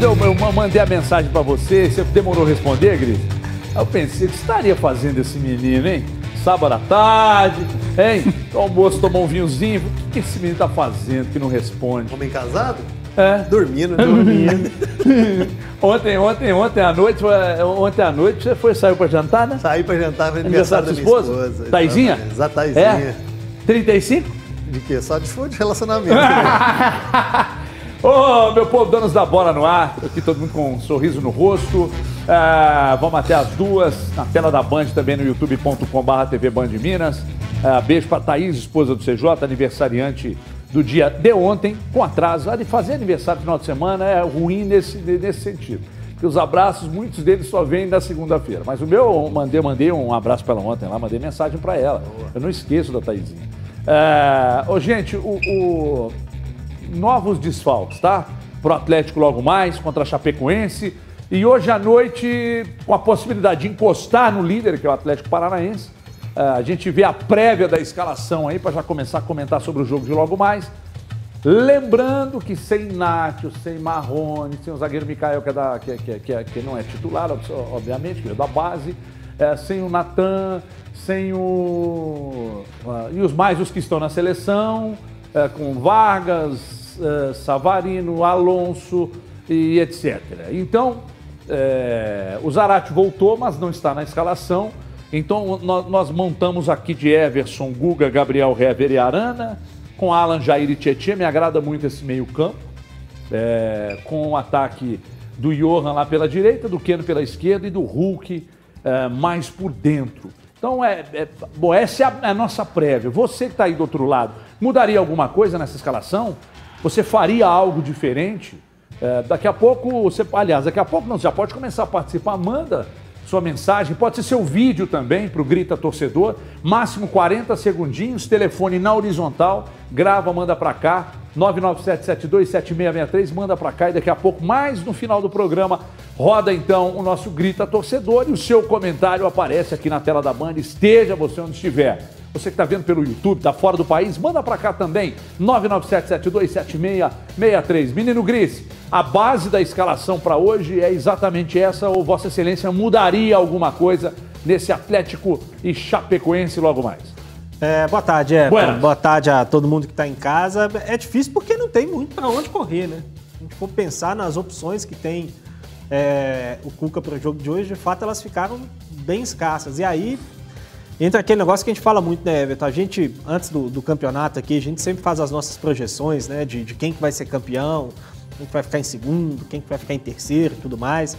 quando eu, eu mandei a mensagem pra você, você demorou a responder, Gris? Eu pensei que você estaria fazendo esse menino, hein? Sábado à tarde, hein? O almoço tomou um vinhozinho. O que esse menino tá fazendo que não responde? Homem casado? É. Dormindo, né? Dormindo. ontem, ontem, ontem à noite, ontem à noite você foi, saiu pra jantar, né? Saí pra jantar, foi Aniversário aniversário da minha esposa? esposa. Taizinha? Exato, Taizinha. É? 35? De quê? Só de, de relacionamento. Ô, meu povo, donos da bola no ar, aqui todo mundo com um sorriso no rosto. Ah, vamos até as duas, na tela da Band, também no youtube.com.br TV Band Minas. Ah, beijo pra Thaís, esposa do CJ, aniversariante do dia de ontem, com atraso. Ah, de fazer aniversário no final de semana é ruim nesse, nesse sentido. Porque os abraços, muitos deles só vêm na segunda-feira. Mas o meu, eu mandei, mandei um abraço pra ela ontem lá, mandei mensagem pra ela. Eu não esqueço da Thaisinha. Ah, ô, gente, o- o novos desfalques, tá? Pro Atlético logo mais, contra a Chapecoense. E hoje à noite, com a possibilidade de encostar no líder, que é o Atlético Paranaense. eh, A gente vê a prévia da escalação aí para já começar a comentar sobre o jogo de logo mais. Lembrando que sem Nátio, sem Marrone, sem o zagueiro Mikael, que, é da, que, que, que, que não é titular, ob- obviamente, que é da base, eh, sem o Natan, sem o. ah, e os mais os que estão na seleção, eh, com Vargas, Savarino, Alonso e etc. Então, eh, o Zarate voltou, mas não está na escalação. Então, nó- nós montamos aqui de Everson, Guga, Gabriel Hever e Arana, com Alan, Jair e Tietchan. Me agrada muito esse meio-campo, é, com o ataque do Johan lá pela direita, do Keno pela esquerda e do Hulk é, mais por dentro. Então, é, é- bom, essa é a, é a nossa prévia. Você que está aí do outro lado, mudaria alguma coisa nessa escalação? Você faria algo diferente? É, daqui a pouco, você, aliás, daqui a pouco não, você já pode começar a participar. Manda sua mensagem, pode ser seu vídeo também para o Grita Torcedor. Máximo 40 segundinhos, telefone na horizontal, grava, manda para cá. 997727663, manda para cá e daqui a pouco, mais no final do programa, roda então o nosso Grita Torcedor e o seu comentário aparece aqui na tela da Band, esteja você onde estiver. Você que está vendo pelo YouTube, está fora do país, manda para cá também, 997727663. Menino Gris, a base da escalação para hoje é exatamente essa ou Vossa Excelência mudaria alguma coisa nesse Atlético e Chapecoense logo mais? É, boa tarde, é. Boa tarde a todo mundo que está em casa. É difícil porque não tem muito para onde correr, né? Se a gente for pensar nas opções que tem é, o Cuca para o jogo de hoje, de fato elas ficaram bem escassas. E aí entra aquele negócio que a gente fala muito, né, Everton? A gente, antes do, do campeonato aqui, a gente sempre faz as nossas projeções, né? De, de quem que vai ser campeão, quem que vai ficar em segundo, quem que vai ficar em terceiro e tudo mais.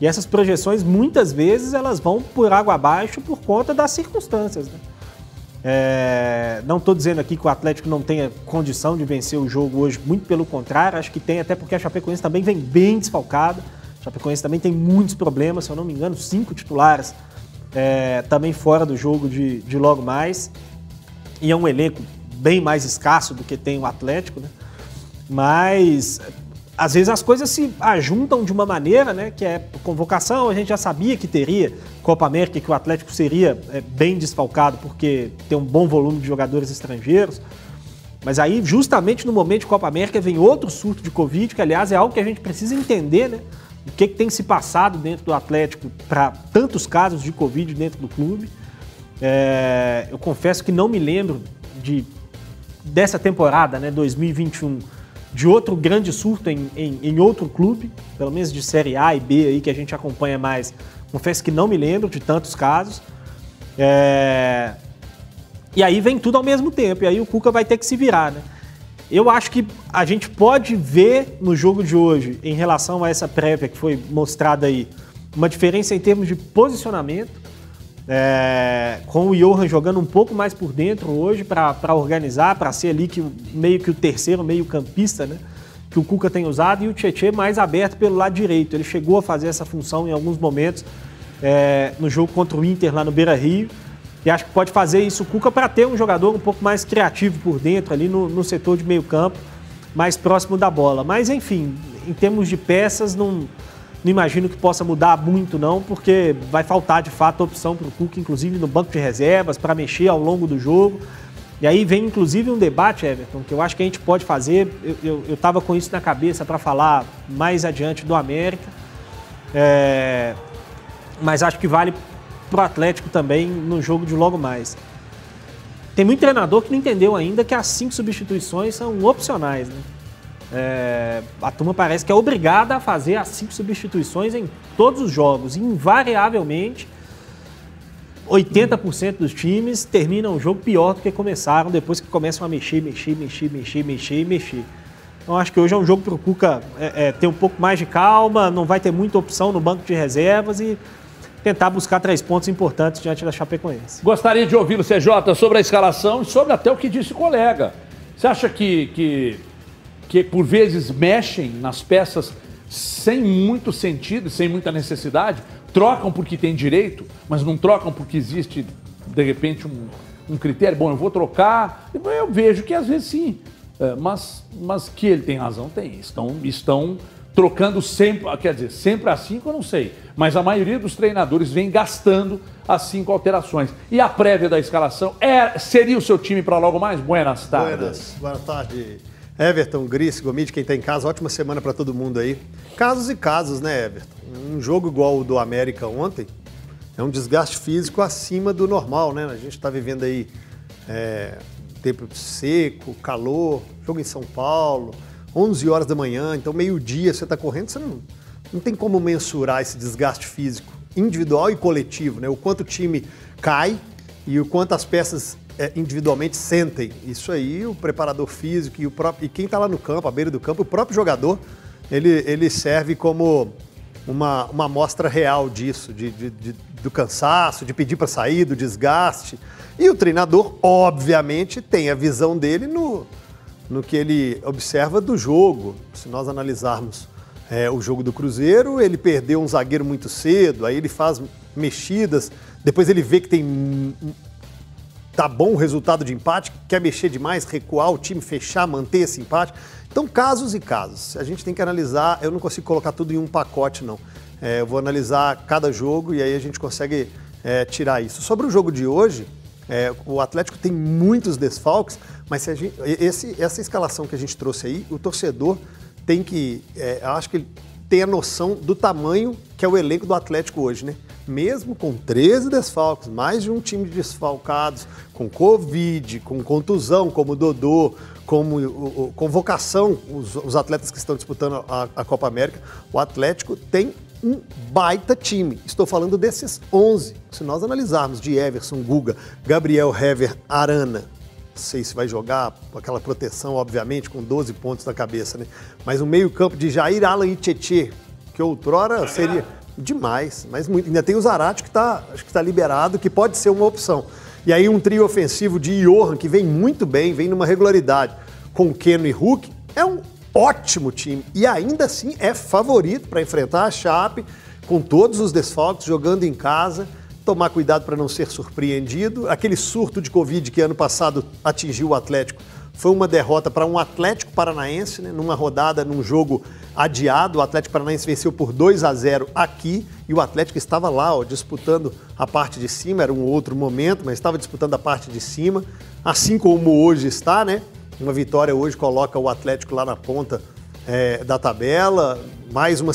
E essas projeções, muitas vezes, elas vão por água abaixo por conta das circunstâncias, né? É, não estou dizendo aqui que o Atlético não tenha condição de vencer o jogo hoje, muito pelo contrário, acho que tem, até porque a Chapecoense também vem bem desfalcada. A Chapecoense também tem muitos problemas, se eu não me engano, cinco titulares é, também fora do jogo de, de logo mais. E é um elenco bem mais escasso do que tem o Atlético, né? Mas às vezes as coisas se ajuntam de uma maneira, né? Que é convocação, a gente já sabia que teria Copa América, que o Atlético seria é, bem desfalcado porque tem um bom volume de jogadores estrangeiros. Mas aí, justamente no momento de Copa América, vem outro surto de Covid, que aliás é algo que a gente precisa entender, né? O que, que tem se passado dentro do Atlético para tantos casos de Covid dentro do clube. É, eu confesso que não me lembro de dessa temporada, né, 2021, de outro grande surto em, em, em outro clube, pelo menos de Série A e B aí que a gente acompanha mais. Confesso que não me lembro de tantos casos. É, E aí vem tudo ao mesmo tempo, e aí o Cuca vai ter que se virar, né? Eu acho que a gente pode ver no jogo de hoje, em relação a essa prévia que foi mostrada aí, uma diferença em termos de posicionamento, é, com o Johan jogando um pouco mais por dentro hoje para organizar, para ser ali que, meio que o terceiro meio campista, né? Que o Cuca tem usado, e o Tietchan mais aberto pelo lado direito. Ele chegou a fazer essa função em alguns momentos é, no jogo contra o Inter lá no Beira Rio. E acho que pode fazer isso o Cuca para ter um jogador um pouco mais criativo por dentro, ali no, no setor de meio campo, mais próximo da bola. Mas, enfim, em termos de peças, não, não imagino que possa mudar muito, não, porque vai faltar de fato opção para o Cuca, inclusive no banco de reservas, para mexer ao longo do jogo. E aí vem inclusive um debate, Everton, que eu acho que a gente pode fazer. Eu estava com isso na cabeça para falar mais adiante do América, é, mas acho que vale para o Atlético também no jogo de logo mais. Tem muito treinador que não entendeu ainda que as cinco substituições são opcionais. Né? É, a turma parece que é obrigada a fazer as cinco substituições em todos os jogos, invariavelmente 80% dos times terminam o jogo pior do que começaram depois que começam a mexer, mexer, mexer, mexer, mexer mexer. Então acho que hoje é um jogo para o Cuca é, é, ter um pouco mais de calma, não vai ter muita opção no banco de reservas e tentar buscar três pontos importantes diante da Chapecoense. Gostaria de ouvi-lo, CJ, sobre a escalação e sobre até o que disse o colega. Você acha que, que, que por vezes mexem nas peças sem muito sentido, sem muita necessidade? trocam porque tem direito, mas não trocam porque existe, de repente, um, um critério. Bom, eu vou trocar. Eu vejo que às vezes sim, é, mas, mas que ele tem razão, tem. Estão, estão trocando sempre, quer dizer, sempre às cinco, eu não sei. Mas a maioria dos treinadores vem gastando as cinco alterações. E a prévia da escalação é, seria o seu time para logo mais? Buenas tardes. Buenas, boa tarde. Everton, Gris, Gomide, quem está em casa, ótima semana para todo mundo aí. Casos e casos, né, Everton? Um jogo igual o do América ontem é um desgaste físico acima do normal, né? A gente está vivendo aí é, tempo seco, calor, jogo em São Paulo, 11 horas da manhã, então meio-dia você está correndo, você não, não tem como mensurar esse desgaste físico individual e coletivo, né? O quanto o time cai e o quanto as peças é, individualmente sentem. Isso aí, o preparador físico e, o próprio, e quem está lá no campo, à beira do campo, o próprio jogador, ele, ele serve como uma, uma amostra real disso, de, de, de do cansaço, de pedir para sair, do desgaste. E o treinador, obviamente, tem a visão dele no, no que ele observa do jogo. Se nós analisarmos é, o jogo do Cruzeiro, ele perdeu um zagueiro muito cedo, aí ele faz mexidas, depois ele vê que tem tá bom o resultado de empate, quer mexer demais, recuar o time, fechar, manter esse empate. Então, casos e casos. A gente tem que analisar, eu não consigo colocar tudo em um pacote, não. É, eu vou analisar cada jogo e aí a gente consegue é, tirar isso. Sobre o jogo de hoje, é, o Atlético tem muitos desfalques, mas gente, esse, essa escalação que a gente trouxe aí, o torcedor tem que. É, acho que ele tem a noção do tamanho que é o elenco do Atlético hoje, né? Mesmo com 13 desfalques, mais de um time de desfalcados, com Covid, com contusão, como o Dodô, como o, o, convocação, os, os, atletas que estão disputando a, a Copa América, o Atlético tem um baita time. Estou falando desses 11. Se nós analisarmos de Everson, Guga, Gabriel Hever, Arana, não sei se vai jogar aquela proteção, obviamente, com 12 pontos na cabeça, né? Mas o meio-campo de Jair, Alan e Tietê, que outrora seria demais, mas muito. Ainda tem o Zarate que está está liberado, que pode ser uma opção. E aí um trio ofensivo de Johan, que vem muito bem, vem numa regularidade, com Keno e Hulk, é um ótimo time. E ainda assim é favorito para enfrentar a Chape, com todos os desfalques, jogando em casa tomar cuidado para não ser surpreendido. Aquele surto de Covid que ano passado atingiu o Atlético foi uma derrota para um Atlético Paranaense, né? numa rodada, num jogo adiado. O Atlético Paranaense venceu por 2 a 0 aqui e o Atlético estava lá, ó, disputando a parte de cima. Era um outro momento, mas estava disputando a parte de cima, assim como hoje está, né? Uma vitória hoje coloca o Atlético lá na ponta é, da tabela, mais uma,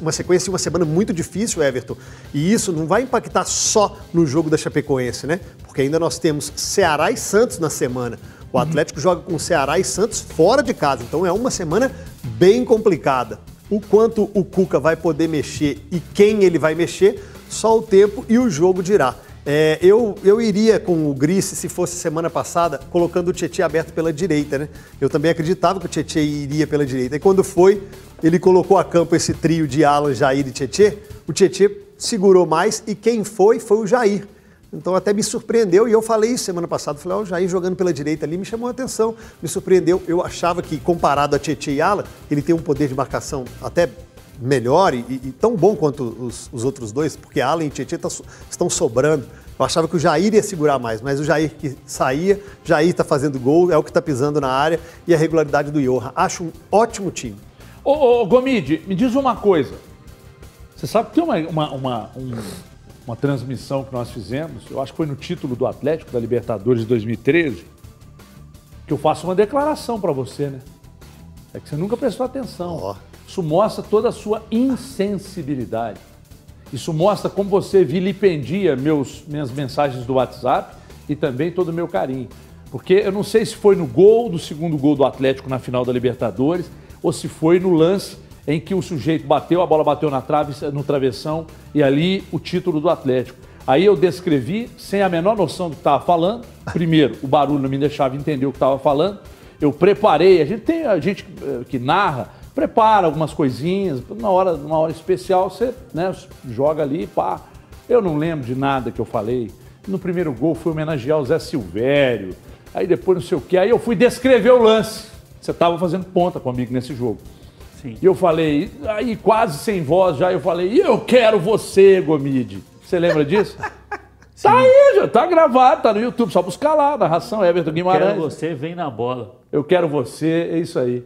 uma, sequência e uma semana muito difícil, Everton. E isso não vai impactar só no jogo da Chapecoense, né? Porque ainda nós temos Ceará e Santos na semana. O. Atlético uhum. joga com Ceará e Santos fora de casa. Então é uma semana bem complicada. O quanto o Cuca vai poder mexer e quem ele vai mexer, só o tempo e o jogo dirá. É, eu, eu iria com o Grice, se fosse semana passada, colocando o Tietchan aberto pela direita, né? Eu também acreditava que o Tietchan iria pela direita. E quando foi, ele colocou a campo esse trio de Alan, Jair e Tietchan. O Tietchan segurou mais e quem foi, foi o Jair. Então até me surpreendeu e eu falei isso semana passada. Falei, ó, oh, o Jair jogando pela direita ali me chamou a atenção, me surpreendeu. Eu achava que, comparado a Tietchan e Alan, ele tem um poder de marcação até melhor e, e, tão bom quanto os, os, outros dois, porque Allen e Tietchan tá, estão sobrando. Eu achava que o Jair ia segurar mais, mas o Jair que saía, Jair está fazendo gol, é o que está pisando na área e a regularidade do Johan. Acho um ótimo time. Ô, ô Gomide, me diz uma coisa. Você sabe que tem uma, uma, uma, um, uma transmissão que nós fizemos, eu acho que foi no título do Atlético da Libertadores de 2013, que eu faço uma declaração para você, né? É que você nunca prestou atenção. Ó. Isso mostra toda a sua insensibilidade. Isso mostra como você vilipendia meus, minhas mensagens do WhatsApp e também todo o meu carinho. Porque eu não sei se foi no gol do segundo gol do Atlético na final da Libertadores ou se foi no lance em que o sujeito bateu, a bola bateu na trave, no travessão e ali o título do Atlético. Aí eu descrevi sem a menor noção do que estava falando. Primeiro, o barulho não me deixava entender o que estava falando. Eu preparei, a gente tem a gente eh, que narra, prepara algumas coisinhas, na hora, numa hora especial você né, joga ali, pá. Eu não lembro de nada que eu falei. No primeiro gol fui homenagear o Zé Silvério, aí depois não sei o quê. Aí eu fui descrever o lance. Você estava fazendo ponta comigo nesse jogo. Sim. E eu falei, aí quase sem voz já, eu falei, e eu quero você, Gomide. Você lembra disso? tá aí, já tá gravado, tá no YouTube, só buscar lá, narração Everton Guimarães. Quero você, vem na bola. Eu quero você, é isso aí.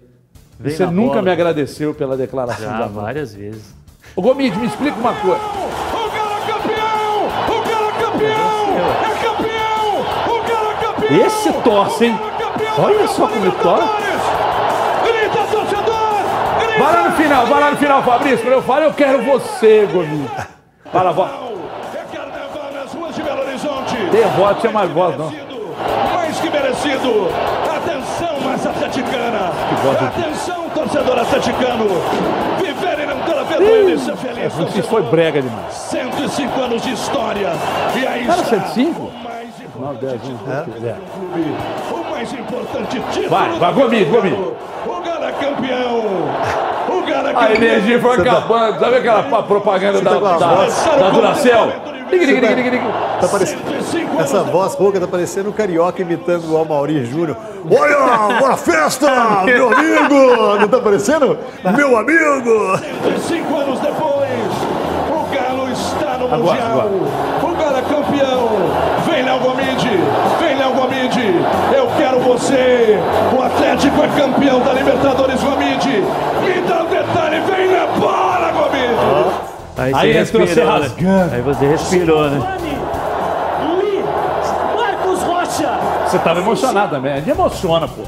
Vem você nunca bola. me agradeceu pela declaração de Já, amor. várias vezes. Ô Gomide, me explica uma coisa. O cara é campeão! O cara é campeão! É campeão! O cara é campeão! Esse torce, hein? Olha só como ele torce. Final, vai lá no final, Fabrício. Quando eu falo, eu quero você, Gomide. Fala, voz. É carnaval nas ruas de Belo Horizonte. Tem voz, não. Mais que merecido. Atenção, massa atleticana. Atenção, torcedor atleticano. Viver e não ter a vergonha de ser feliz. Se foi brega demais. 105 anos de história. E aí está 105? o mais importante 9, 10, 11, 12, é. clube. O mais importante título. Vai, vai, campeonato. Gomes. O Galo é campeão. É A energia foi acabando. Sabe aquela pa- propaganda da, tá a da, da digue, digue. Tá parecendo... 105 Essa voz rouca tá parecendo um carioca imitando o Almauri Júnior. Olha, uma festa, meu amigo! Não tá parecendo? Meu amigo! 105 anos depois, o Galo está no Agora, Mundial. agora. O Galo é campeão. Vem Léo Gomide, Gomide. Eu quero você. O Atlético é campeão da Libertadores, Gomide. Me dá um detalhe, vem na bola, Gomide. Aí, Aí você respirou, né? Aí você respirou, né? Li, Marcos Rocha. Você tava emocionado também. A gente emociona, pô.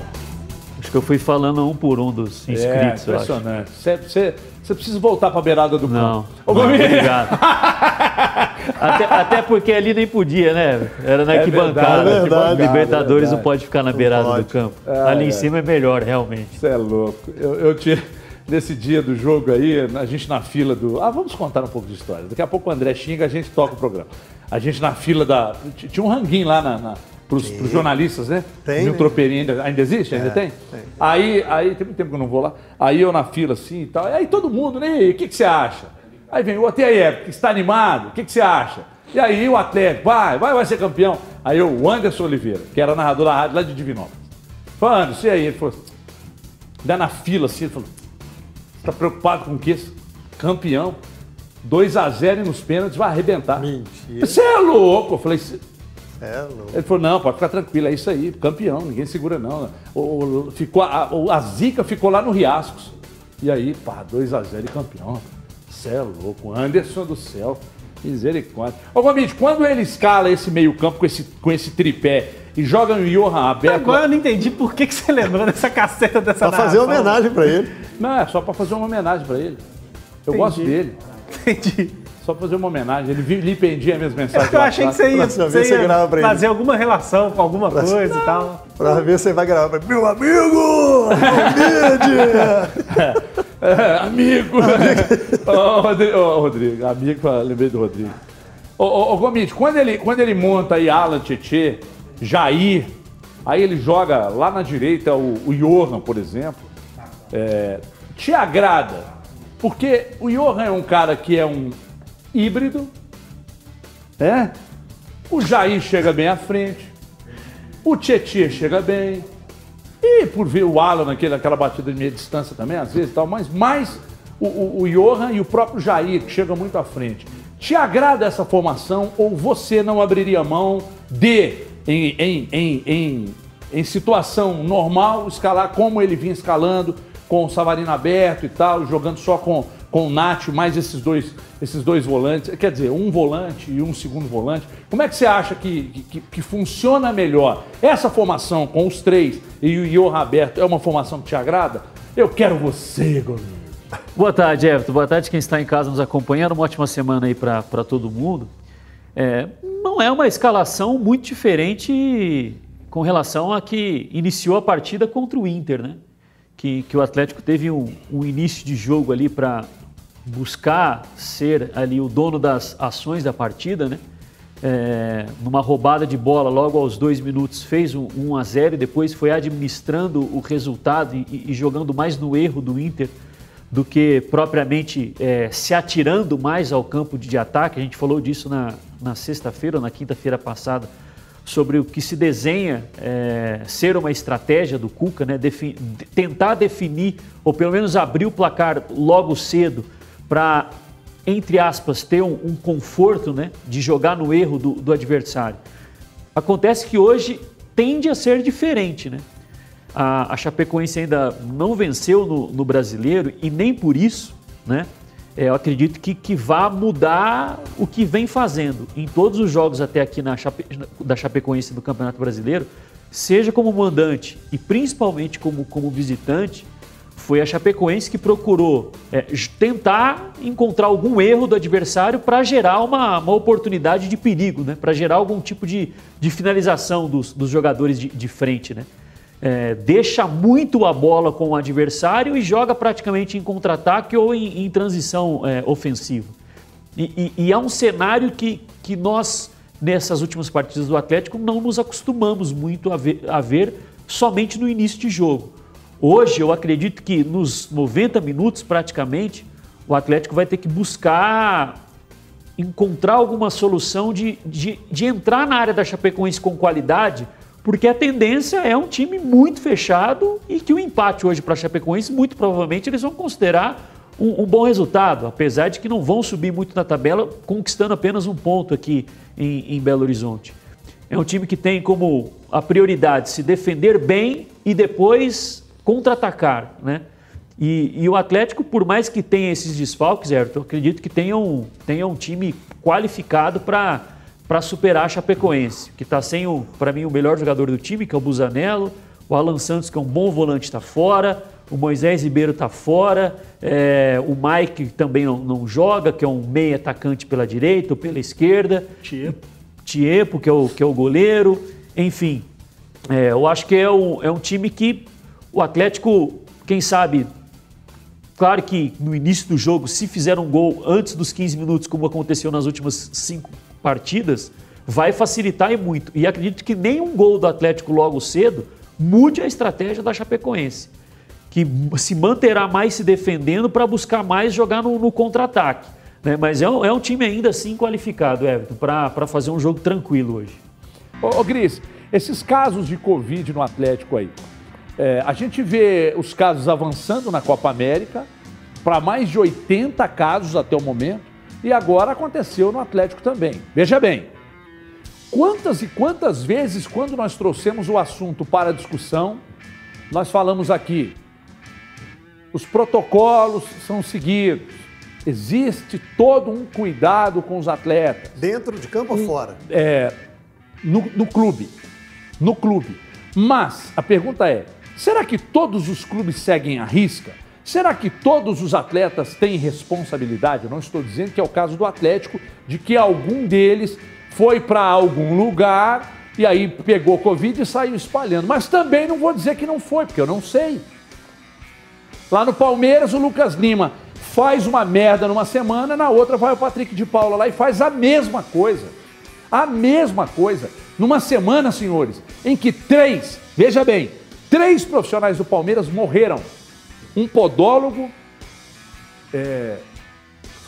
Acho que eu fui falando um por um dos É, inscritos, acho. impressionante. Você, precisa voltar pra beirada do Não, campo. Ô, não, obrigado. até, até porque ali nem podia, né? Era na É arquibancada. verdade, verdade, Libertadores verdade. não pode ficar na beirada pode. do campo. Ah, ali é. em cima é melhor, realmente. Você é louco. Eu, eu tinha. Nesse dia do jogo aí, a gente na fila do. Ah, vamos contar um pouco de história. Daqui a pouco o André xinga, a gente toca o programa. A gente na fila da. Tinha um ranguinho lá na, na, pros, pros jornalistas, né? Tem, No né? tropeirinho ainda, ainda existe? Ainda É, tem? tem. Aí, aí, tem muito tempo que eu não vou lá. Aí eu na fila assim e tal. Aí todo mundo, né? O que, que você acha? Aí vem o outro, e aí, Everton, você está animado? O que, que você acha? E aí o Atlético, vai, vai, vai ser campeão. Aí o Anderson Oliveira, que era narrador da rádio lá de Divinópolis. Falei, Anderson, e aí? Ele falou, ainda na fila assim, ele falou, tá preocupado com o quê? Campeão. 2 a 0 e nos pênaltis vai arrebentar. Mentira. Você é louco? Eu falei, É, louco. ele falou, não, pode ficar tranquilo, é isso aí, campeão, ninguém segura não. O, o- ficou, a, a zica ficou lá no Riascos. E aí, pá, 2x0 e campeão. Você é louco, Anderson do céu, misericórdia. Ô, Gomide, quando ele escala esse meio campo com esse, com esse tripé e joga no Johan aberto... Agora eu não entendi por que, que você lembrou dessa caceta dessa Pra fazer narração. homenagem pra ele. Não, é só pra fazer uma homenagem pra ele. Eu Entendi. gosto dele. Entendi. Só pra fazer uma homenagem. Ele vi- lhe pendia minhas mensagens. Eu achei que você ia, Próxima você vez você ia grava pra ele. fazer alguma relação com alguma coisa e tal. Pra ver se você vai gravar pra ele. Meu amigo! Gomide! É, amigo! Ô, Rodrigo, ô, Rodrigo, amigo, lembrei do Rodrigo. Ô, ô, ô Gomide, quando ele, quando ele monta aí Alan Tietê, Jair, aí ele joga lá na direita o, o Johan, por exemplo, é, te agrada? Porque o Johan é um cara que é um híbrido, né? O Jair chega bem à frente, o Tietê chega bem, e por ver o Alan naquele, naquela batida de meia distância também, às vezes tal, mas mais o, o, o Johan e o próprio Jair, que chega muito à frente. Te agrada essa formação ou você não abriria mão de, em, em, em, em, em situação normal, escalar como ele vinha escalando, com o Savarino aberto e tal, jogando só com, com o Nacho, mais esses dois, esses dois volantes, quer dizer, um volante e um segundo volante. Como é que você acha que, que, que funciona melhor? Essa formação com os três e o Iô Roberto é uma formação que te agrada? Eu quero você, Gomes. Boa tarde, Everton. Boa tarde quem está em casa nos acompanhando. Uma ótima semana aí para todo mundo. É, não é uma escalação muito diferente com relação a que iniciou a partida contra o Inter, né? Que, que o Atlético teve um, um início de jogo ali para buscar ser ali o dono das ações da partida, né? É, numa roubada de bola logo aos dois minutos fez um 1 a 0 e depois foi administrando o resultado e, e jogando mais no erro do Inter do que propriamente é, se atirando mais ao campo de ataque. A gente falou disso na, na sexta-feira ou na quinta-feira passada sobre o que se desenha é, ser uma estratégia do Cuca, né? Defi tentar definir ou pelo menos abrir o placar logo cedo para entre aspas, ter um, um, conforto né, de jogar no erro do, do, adversário. Acontece que hoje tende a ser diferente. Né? A, a Chapecoense ainda não venceu no, no brasileiro e nem por isso né, é, eu acredito que, que vá mudar o que vem fazendo em todos os jogos até aqui na Chape, da Chapecoense do Campeonato Brasileiro, seja como mandante e principalmente como, como visitante foi a Chapecoense que procurou é, tentar encontrar algum erro do adversário para gerar uma, uma oportunidade de perigo, né? para gerar algum tipo de, de finalização dos, dos jogadores de, de frente. Né? É, deixa muito a bola com o adversário e joga praticamente em contra-ataque ou em, em transição é, ofensiva. E, e, e, é um cenário que, que nós, nessas últimas partidas do Atlético, não nos acostumamos muito a ver, a ver somente no início de jogo. Hoje, eu acredito que nos 90 minutos, praticamente, o Atlético vai ter que buscar encontrar alguma solução de, de, de, entrar na área da Chapecoense com qualidade, porque a tendência é um time muito fechado e que o empate hoje para a Chapecoense, muito provavelmente, eles vão considerar um, um, bom resultado, apesar de que não vão subir muito na tabela, conquistando apenas um ponto aqui em, em Belo Horizonte. É um time que tem como a prioridade se defender bem e depois contra-atacar, né? E, e, o Atlético, por mais que tenha esses desfalques, Everton, eu acredito que tenha um, tenha um time qualificado para superar a Chapecoense, que está sem, para mim, o melhor jogador do time, que é o Busanello, o Alan Santos, que é um bom volante, está fora, o Moisés Ribeiro está fora, é, o Mike também não, não, joga, que é um meio atacante pela direita ou pela esquerda. Tiepo. Tiepo, que é o, que é o goleiro. Enfim, é, eu acho que é um, é um time que o Atlético, quem sabe, claro que no início do jogo, se fizer um gol antes dos 15 minutos, como aconteceu nas últimas cinco partidas, vai facilitar e muito. E acredito que nenhum gol do Atlético logo cedo mude a estratégia da Chapecoense, que se manterá mais se defendendo para buscar mais jogar no, no contra-ataque. Né? Mas é um, é um, time ainda assim qualificado, Everton, para fazer um jogo tranquilo hoje. Ô, ô Gris, esses casos de Covid no Atlético aí, é, a gente vê os casos avançando na Copa América para mais de 80 casos até o momento e agora aconteceu no Atlético também. Veja bem, quantas e quantas vezes, quando nós trouxemos o assunto para discussão, nós falamos aqui, os protocolos são seguidos, existe todo um cuidado com os atletas. Dentro de campo um, ou fora? É, no, no clube. No clube. Mas a pergunta é: Será que todos os clubes seguem a risca? Será que todos os atletas têm responsabilidade? Eu não estou dizendo que é o caso do Atlético, de que algum deles foi para algum lugar e aí pegou Covid e saiu espalhando. Mas também não vou dizer que não foi, porque eu não sei. Lá no Palmeiras, o Lucas Lima faz uma merda numa semana, na outra vai o Patrick de Paula lá e faz a mesma coisa. A mesma coisa. Numa semana, senhores, em que três, veja bem, Três profissionais do Palmeiras morreram. Um podólogo. É,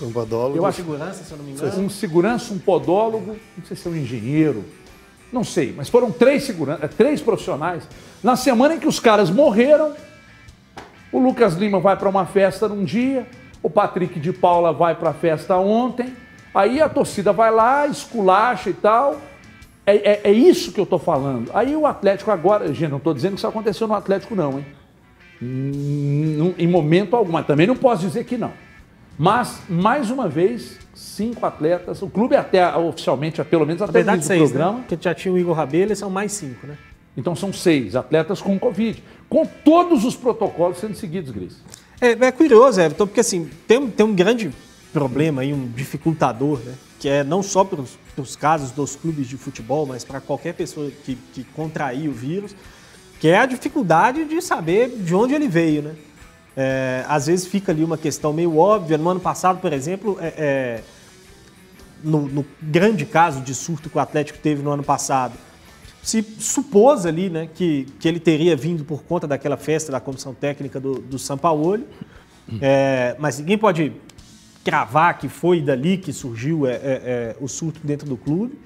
um podólogo. Eu acho, segurança, se eu não me engano. Um segurança, um podólogo, não sei se é um engenheiro. Não sei, mas foram três, segurança, é, três profissionais. Na semana em que os caras morreram, o Lucas Lima vai para uma festa num dia, o Patrick de Paula vai para a festa ontem, aí a torcida vai lá, esculacha e tal. É, é, é isso que eu estou falando. Aí o Atlético agora, gente, não estou dizendo que isso aconteceu no Atlético, não, hein? Em momento algum, mas também não posso dizer que não. Mas, mais uma vez, cinco atletas. O clube até oficialmente, pelo menos até o verdade, início do seis, programa. né? Porque já tinha o Igor Rabelo são mais cinco, né? Então são seis atletas com Covid. Com todos os protocolos sendo seguidos, Gris. É, é curioso, Everton, porque assim, tem, tem um grande problema aí, um dificultador, né? Que é não só para os casos dos clubes de futebol, mas para qualquer pessoa que, que contrair o vírus, que é a dificuldade de saber de onde ele veio, né? É, às vezes fica ali uma questão meio óbvia. No ano passado, por exemplo, é, é, no, no grande caso de surto que o Atlético teve no ano passado, se supôs ali né, que, que ele teria vindo por conta daquela festa da comissão técnica do, do Sampaoli, é, mas ninguém pode cravar que foi dali que surgiu é, é, é, o surto dentro do clube.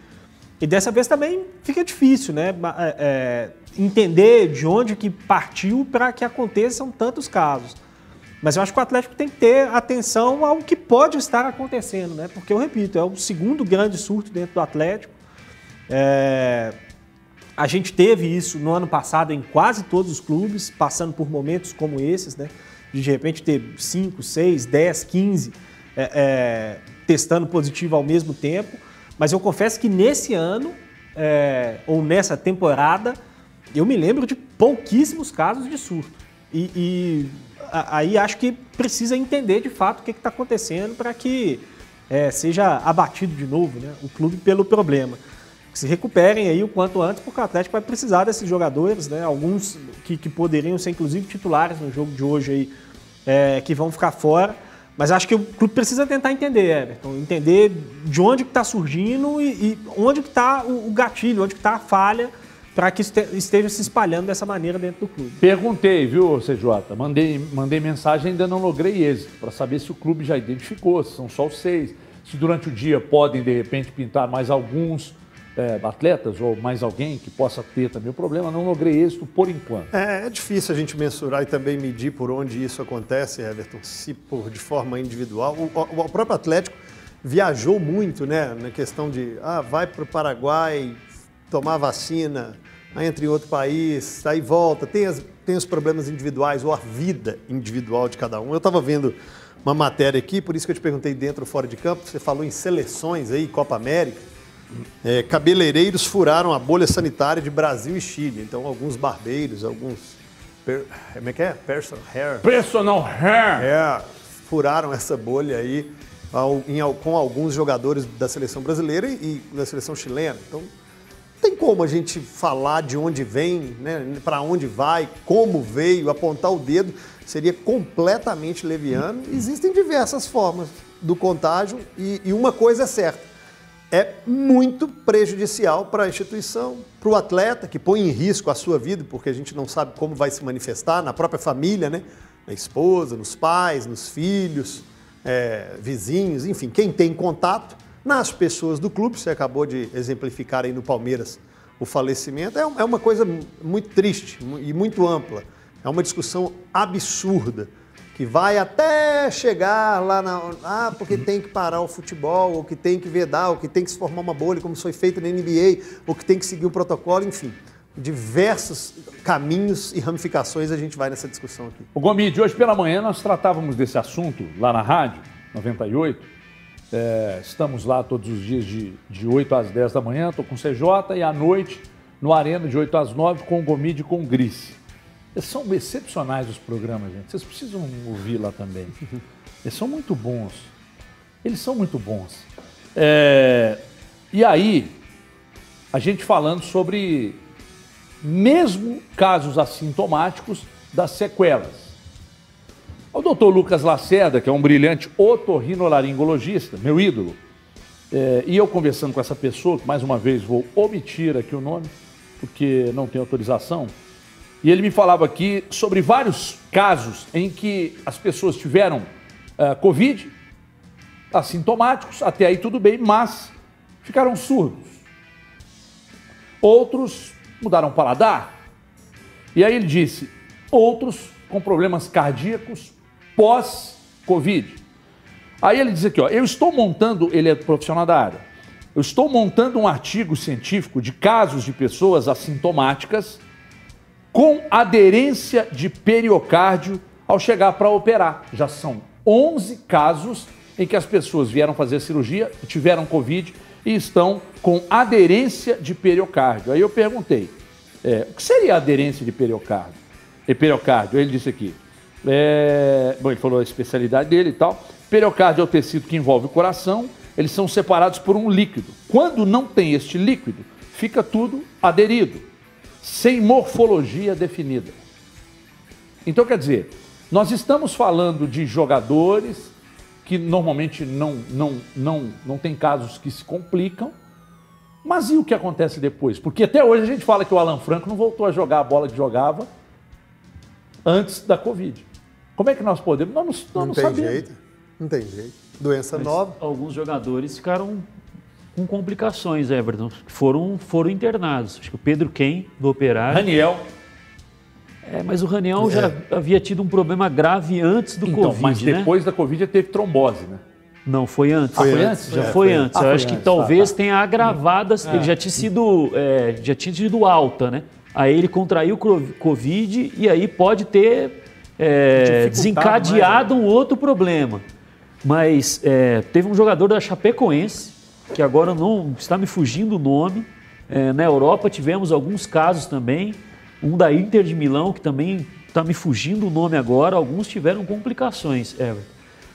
E dessa vez também fica difícil, né? é, é, entender de onde que partiu para que aconteçam tantos casos. Mas eu acho que o Atlético tem que ter atenção ao que pode estar acontecendo, né? Porque eu repito, é o segundo grande surto dentro do Atlético. É, a gente teve isso no ano passado em quase todos os clubes, passando por momentos como esses, né? De de repente ter 5, 6, 10, 15 é, é, testando positivo ao mesmo tempo. Mas eu confesso que nesse ano, é, ou nessa temporada, eu me lembro de pouquíssimos casos de surto. E, e aí acho que precisa entender de fato o que está acontecendo para que é, seja abatido de novo né, o clube pelo problema. Que se recuperem aí o quanto antes, porque o Atlético vai precisar desses jogadores, né, alguns que, que poderiam ser inclusive titulares no jogo de hoje aí, é, que vão ficar fora. Mas acho que o clube precisa tentar entender, Everton, entender de onde está surgindo e, e onde está o, o gatilho, onde está a falha para que este- esteja se espalhando dessa maneira dentro do clube. Perguntei, viu, CJ? Mandei, mandei mensagem ainda não logrei êxito, para saber se o clube já identificou, se são só os seis, se durante o dia podem, de repente, pintar mais alguns é, atletas ou mais alguém que possa ter também o problema. Não logrei êxito por enquanto. É, é difícil a gente mensurar e também medir por onde isso acontece, Everton, se por de forma individual. O, o- o próprio Atlético viajou muito, né, na questão de, ah, vai para o Paraguai tomar vacina, aí entra em outro país, aí volta, tem, as- tem os problemas individuais ou a vida individual de cada um. Eu estava vendo uma matéria aqui, por isso que eu te perguntei dentro ou fora de campo, você falou em seleções aí, Copa América. É, cabeleireiros furaram a bolha sanitária de Brasil e Chile. Então, alguns barbeiros, alguns. Per, como é que é? Personal hair. Personal hair. hair furaram essa bolha aí ao- em com alguns jogadores da seleção brasileira e, e da seleção chilena. Então, não tem como a gente falar de onde vem, né, para onde vai, como veio, apontar o dedo. Seria completamente leviano. Existem diversas formas do contágio e, e uma coisa é certa é muito prejudicial para a instituição, para o atleta, que põe em risco a sua vida, porque a gente não sabe como vai se manifestar na própria família, né? na esposa, nos pais, nos filhos, é, vizinhos, enfim, quem tem contato, nas pessoas do clube, você acabou de exemplificar aí no Palmeiras o falecimento, é é uma coisa muito triste e muito ampla, é uma discussão absurda que vai até chegar lá na. Ah, porque tem que parar o futebol, ou que tem que vedar, ou que tem que se formar uma bolha, como foi feito na NBA, ou que tem que seguir o protocolo, enfim. Diversos caminhos e ramificações a gente vai nessa discussão aqui. O Gomide, hoje pela manhã nós tratávamos desse assunto lá na rádio, 98. É, estamos lá todos os dias de, de 8 às 10 da manhã, estou com o CJ, e à noite no Arena de 8 às 9 com o Gomide e com o Grice. São excepcionais os programas, gente. Vocês precisam ouvir lá também. Eles são muito bons. Eles são muito bons. É, e aí, a gente falando sobre, mesmo casos assintomáticos, das sequelas. O doutor Lucas Lacerda, que é um brilhante otorrinolaringologista, meu ídolo, é, e eu conversando com essa pessoa, que mais uma vez vou omitir aqui o nome, porque não tem autorização, e ele me falava aqui sobre vários casos em que as pessoas tiveram ah, Covid, assintomáticos, até aí tudo bem, mas ficaram surdos. Outros mudaram o paladar. E aí ele disse, outros com problemas cardíacos pós-Covid. Aí ele diz aqui, ó, eu estou montando, ele é profissional da área, eu estou montando um artigo científico de casos de pessoas assintomáticas com aderência de periocárdio ao chegar para operar. Já são 11 casos em que as pessoas vieram fazer cirurgia, tiveram Covid e estão com aderência de periocárdio. Aí eu perguntei, é, o que seria aderência de periocárdio? E periocárdio, ele disse aqui. É, bom, ele falou a especialidade dele e tal. Periocárdio é o tecido que envolve o coração, eles são separados por um líquido. Quando não tem este líquido, fica tudo aderido, sem morfologia definida. Então, quer dizer, nós estamos falando de jogadores que normalmente não, não, não, não tem casos que se complicam, mas e o que acontece depois? Porque até hoje a gente fala que o Alan Franco não voltou a jogar a bola que jogava antes da Covid. Como é que nós podemos? Nós não, nós Não, não tem sabemos. jeito. Não tem jeito. Doença Mas nova. Alguns jogadores ficaram com complicações, Everton. Foram, foram internados. Acho que o Pedro Ken, do Operário. Raniel, É, mas o Raniel já havia tido um problema grave antes do então, Covid, mas né? depois da Covid teve trombose, né? Não, foi antes. Foi foi antes? Já é, foi antes. Ah, Eu foi acho que antes, talvez tá, tá. tenha agravado. as- Ele já tinha sido, é, já tinha tido alta, né? Aí ele contraiu o Covid e aí pode ter é, desencadeado um outro problema. Mas é, teve um jogador da Chapecoense, que agora não está me fugindo o nome. É, na Europa tivemos alguns casos também. Um da Inter de Milão, que também está me fugindo o nome agora. Alguns tiveram complicações, Everton.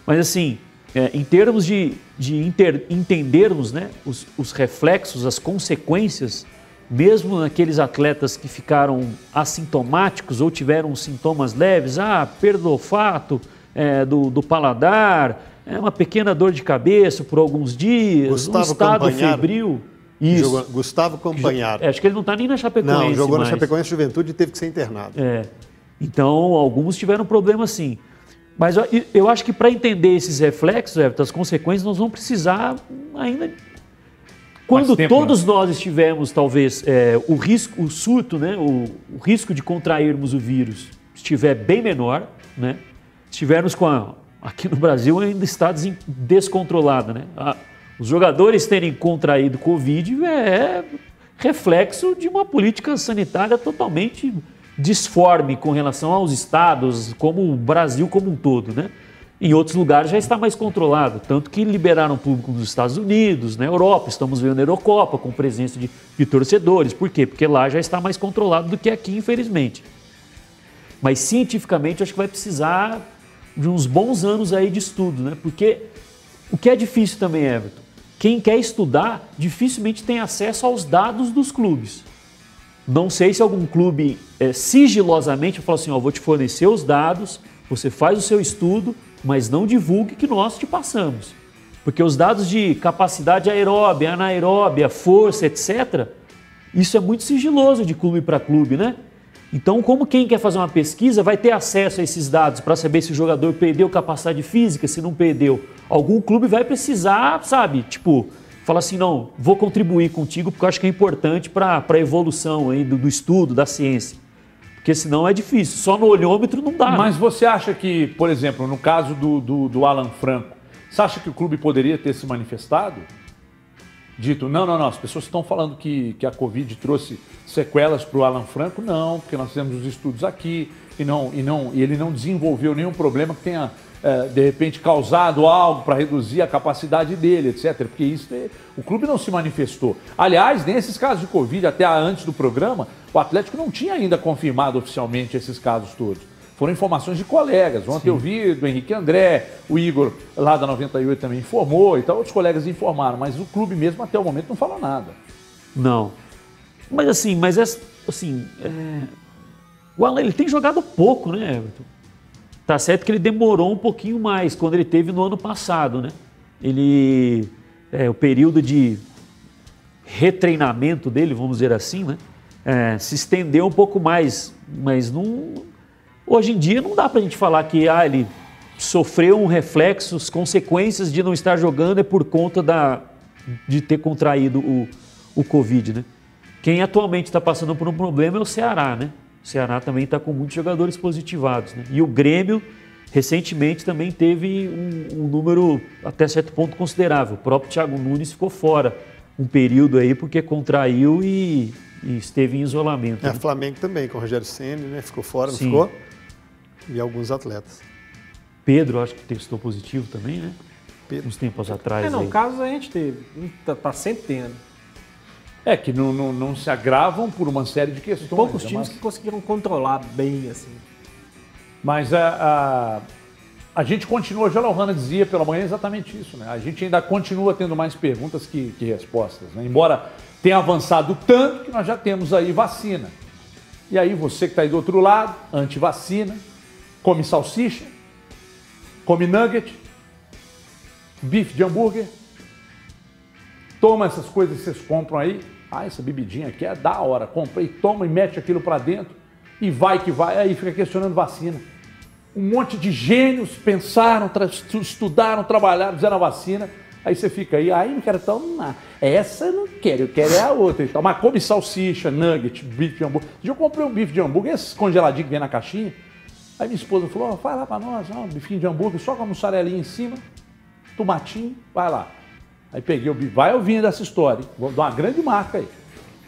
Mas assim, é, em termos de, de inter- entendermos né, os, os reflexos, as consequências, mesmo naqueles atletas que ficaram assintomáticos ou tiveram sintomas leves, ah, perda do olfato, é, do, do paladar, é uma pequena dor de cabeça por alguns dias, um Gustavo estado Campagnaro. febril. Isso. Jogou- Gustavo Campanharo. É, acho que ele não está nem na Chapecoense Não, jogou na. Chapecoense Juventude e teve que ser internado. É. Então, alguns tiveram problema sim. Mas eu, eu acho que para entender esses reflexos, Everton, as consequências, nós vamos precisar ainda. Quando tempo, todos nós estivermos, talvez, é, o risco, o surto, né, o, o risco de contrairmos o vírus estiver bem menor, né? Estivermos com a, aqui no Brasil ainda está descontrolado, né? Os jogadores terem contraído Covid é reflexo de uma política sanitária totalmente disforme com relação aos estados, como o Brasil como um todo, né? Em outros lugares já está mais controlado, tanto que liberaram público nos Estados Unidos, na Europa, estamos vendo a Eurocopa com presença de, de torcedores. Por quê? Porque lá já está mais controlado do que aqui, infelizmente. Mas cientificamente acho que vai precisar de uns bons anos aí de estudo, né? Porque o que é difícil também, Everton, quem quer estudar dificilmente tem acesso aos dados dos clubes. Não sei se algum clube é, sigilosamente fala assim, ó, vou te fornecer os dados, você faz o seu estudo, mas não divulgue que nós te passamos. Porque os dados de capacidade aeróbia, anaeróbia, força, etc., isso é muito sigiloso de clube para clube, né? Então, como quem quer fazer uma pesquisa vai ter acesso a esses dados para saber se o jogador perdeu capacidade física, se não perdeu, algum clube vai precisar, sabe, tipo, falar assim, não, vou contribuir contigo porque eu acho que é importante para a evolução aí do, do estudo, da ciência. Porque senão é difícil, só no olhômetro não dá. né? Mas você acha que, por exemplo, no caso do, do, do Alan Franco, você acha que o clube poderia ter se manifestado? Dito, não, não, não, as pessoas estão falando que, que a Covid trouxe sequelas para o Alan Franco, não, porque nós fizemos os estudos aqui e, não, e, não, e ele não desenvolveu nenhum problema que tenha, eh, de repente, causado algo para reduzir a capacidade dele, etc. Porque isso, é- o clube não se manifestou. Aliás, nesses casos de Covid, até antes do programa, o Atlético não tinha ainda confirmado oficialmente esses casos todos. Foram informações de colegas. Ontem eu vi do Henrique André, o Igor lá da 98 também informou e tal, outros colegas informaram, mas o clube mesmo até o momento não falou nada. Não. Mas assim, mas é, assim, é, o Alan ele tem jogado pouco, né, Everton? Tá certo que ele demorou um pouquinho mais quando ele teve no ano passado, né? Ele, é, o período de retreinamento dele, vamos dizer assim, né? É, se estendeu um pouco mais, mas não, hoje em dia não dá pra gente falar que ah, ele sofreu um reflexo, as consequências de não estar jogando é por conta da, de ter contraído o, o Covid, né? Quem atualmente está passando por um problema é o Ceará, né? O Ceará também está com muitos jogadores positivados, né? E o Grêmio, recentemente, também teve um, um número até certo ponto considerável. O próprio Thiago Nunes ficou fora um período aí porque contraiu e, e esteve em isolamento. É, né? Flamengo também, com o Rogério Ceni, né? Ficou fora, não Sim. ficou? E alguns atletas. Pedro, acho que testou positivo também, né? Pedro. Uns tempos atrás. É, não, aí. casos a gente teve. Tá, tá sempre tendo. É, que não, não, não se agravam por uma série de questões. Poucos né? times Mas- que conseguiram controlar bem, assim. Mas a, a, a gente continua, a Lohana dizia pela manhã exatamente isso, né? A gente ainda continua tendo mais perguntas que, que respostas, né? Embora tenha avançado tanto que nós já temos aí vacina. E aí você que está aí do outro lado, anti-vacina, come salsicha, come nugget, bife de hambúrguer, toma essas coisas que vocês compram aí. Ah, essa bebidinha aqui é da hora. Compra toma e mete aquilo para dentro e vai que vai. Aí fica questionando vacina. Um monte de gênios pensaram, tra- estu- estudaram, trabalharam, fizeram a vacina. Aí você fica aí, aí não quero tomar. Essa eu não quero, eu quero é a outra. Então, mas come salsicha, nugget, bife de hambúrguer. Eu comprei um bife de hambúrguer, esses congeladinhos que vem na caixinha. Aí minha esposa falou, faz lá pra nós, ó, um bifinho de hambúrguer, só com a mussarelinha em cima, tomatinho, vai lá. Aí peguei o bife, vai ouvindo essa história, hein? vou dar uma grande marca aí.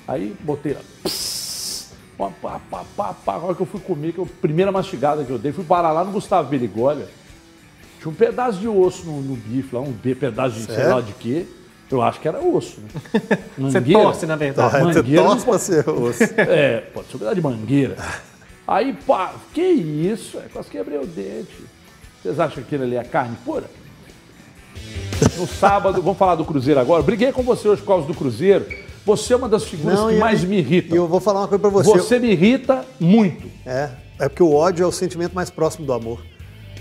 Aí botei lá, pss, pá, pá, pá, pá, pá. A hora que eu fui comer, que a primeira mastigada que eu dei, fui parar lá no Gustavo Berigolha. Tinha um pedaço de osso no, no bife lá, um pe- pedaço de sei Sério? lá de quê. Eu acho que era osso, né? Você Mangueira. torce, na verdade. Ah, Você mangueira torce não pra ser osso. É, pode ser um pedaço de mangueira. Aí, pá, que isso? É, quase quebrei o dente. Vocês acham que aquilo ali é carne pura? No sábado, vamos falar do Cruzeiro agora. Briguei com você hoje por causa do Cruzeiro. Você é uma das figuras que e mais me irritam. E eu vou falar uma coisa pra você. Você me irrita muito. É, é porque o ódio é o sentimento mais próximo do amor.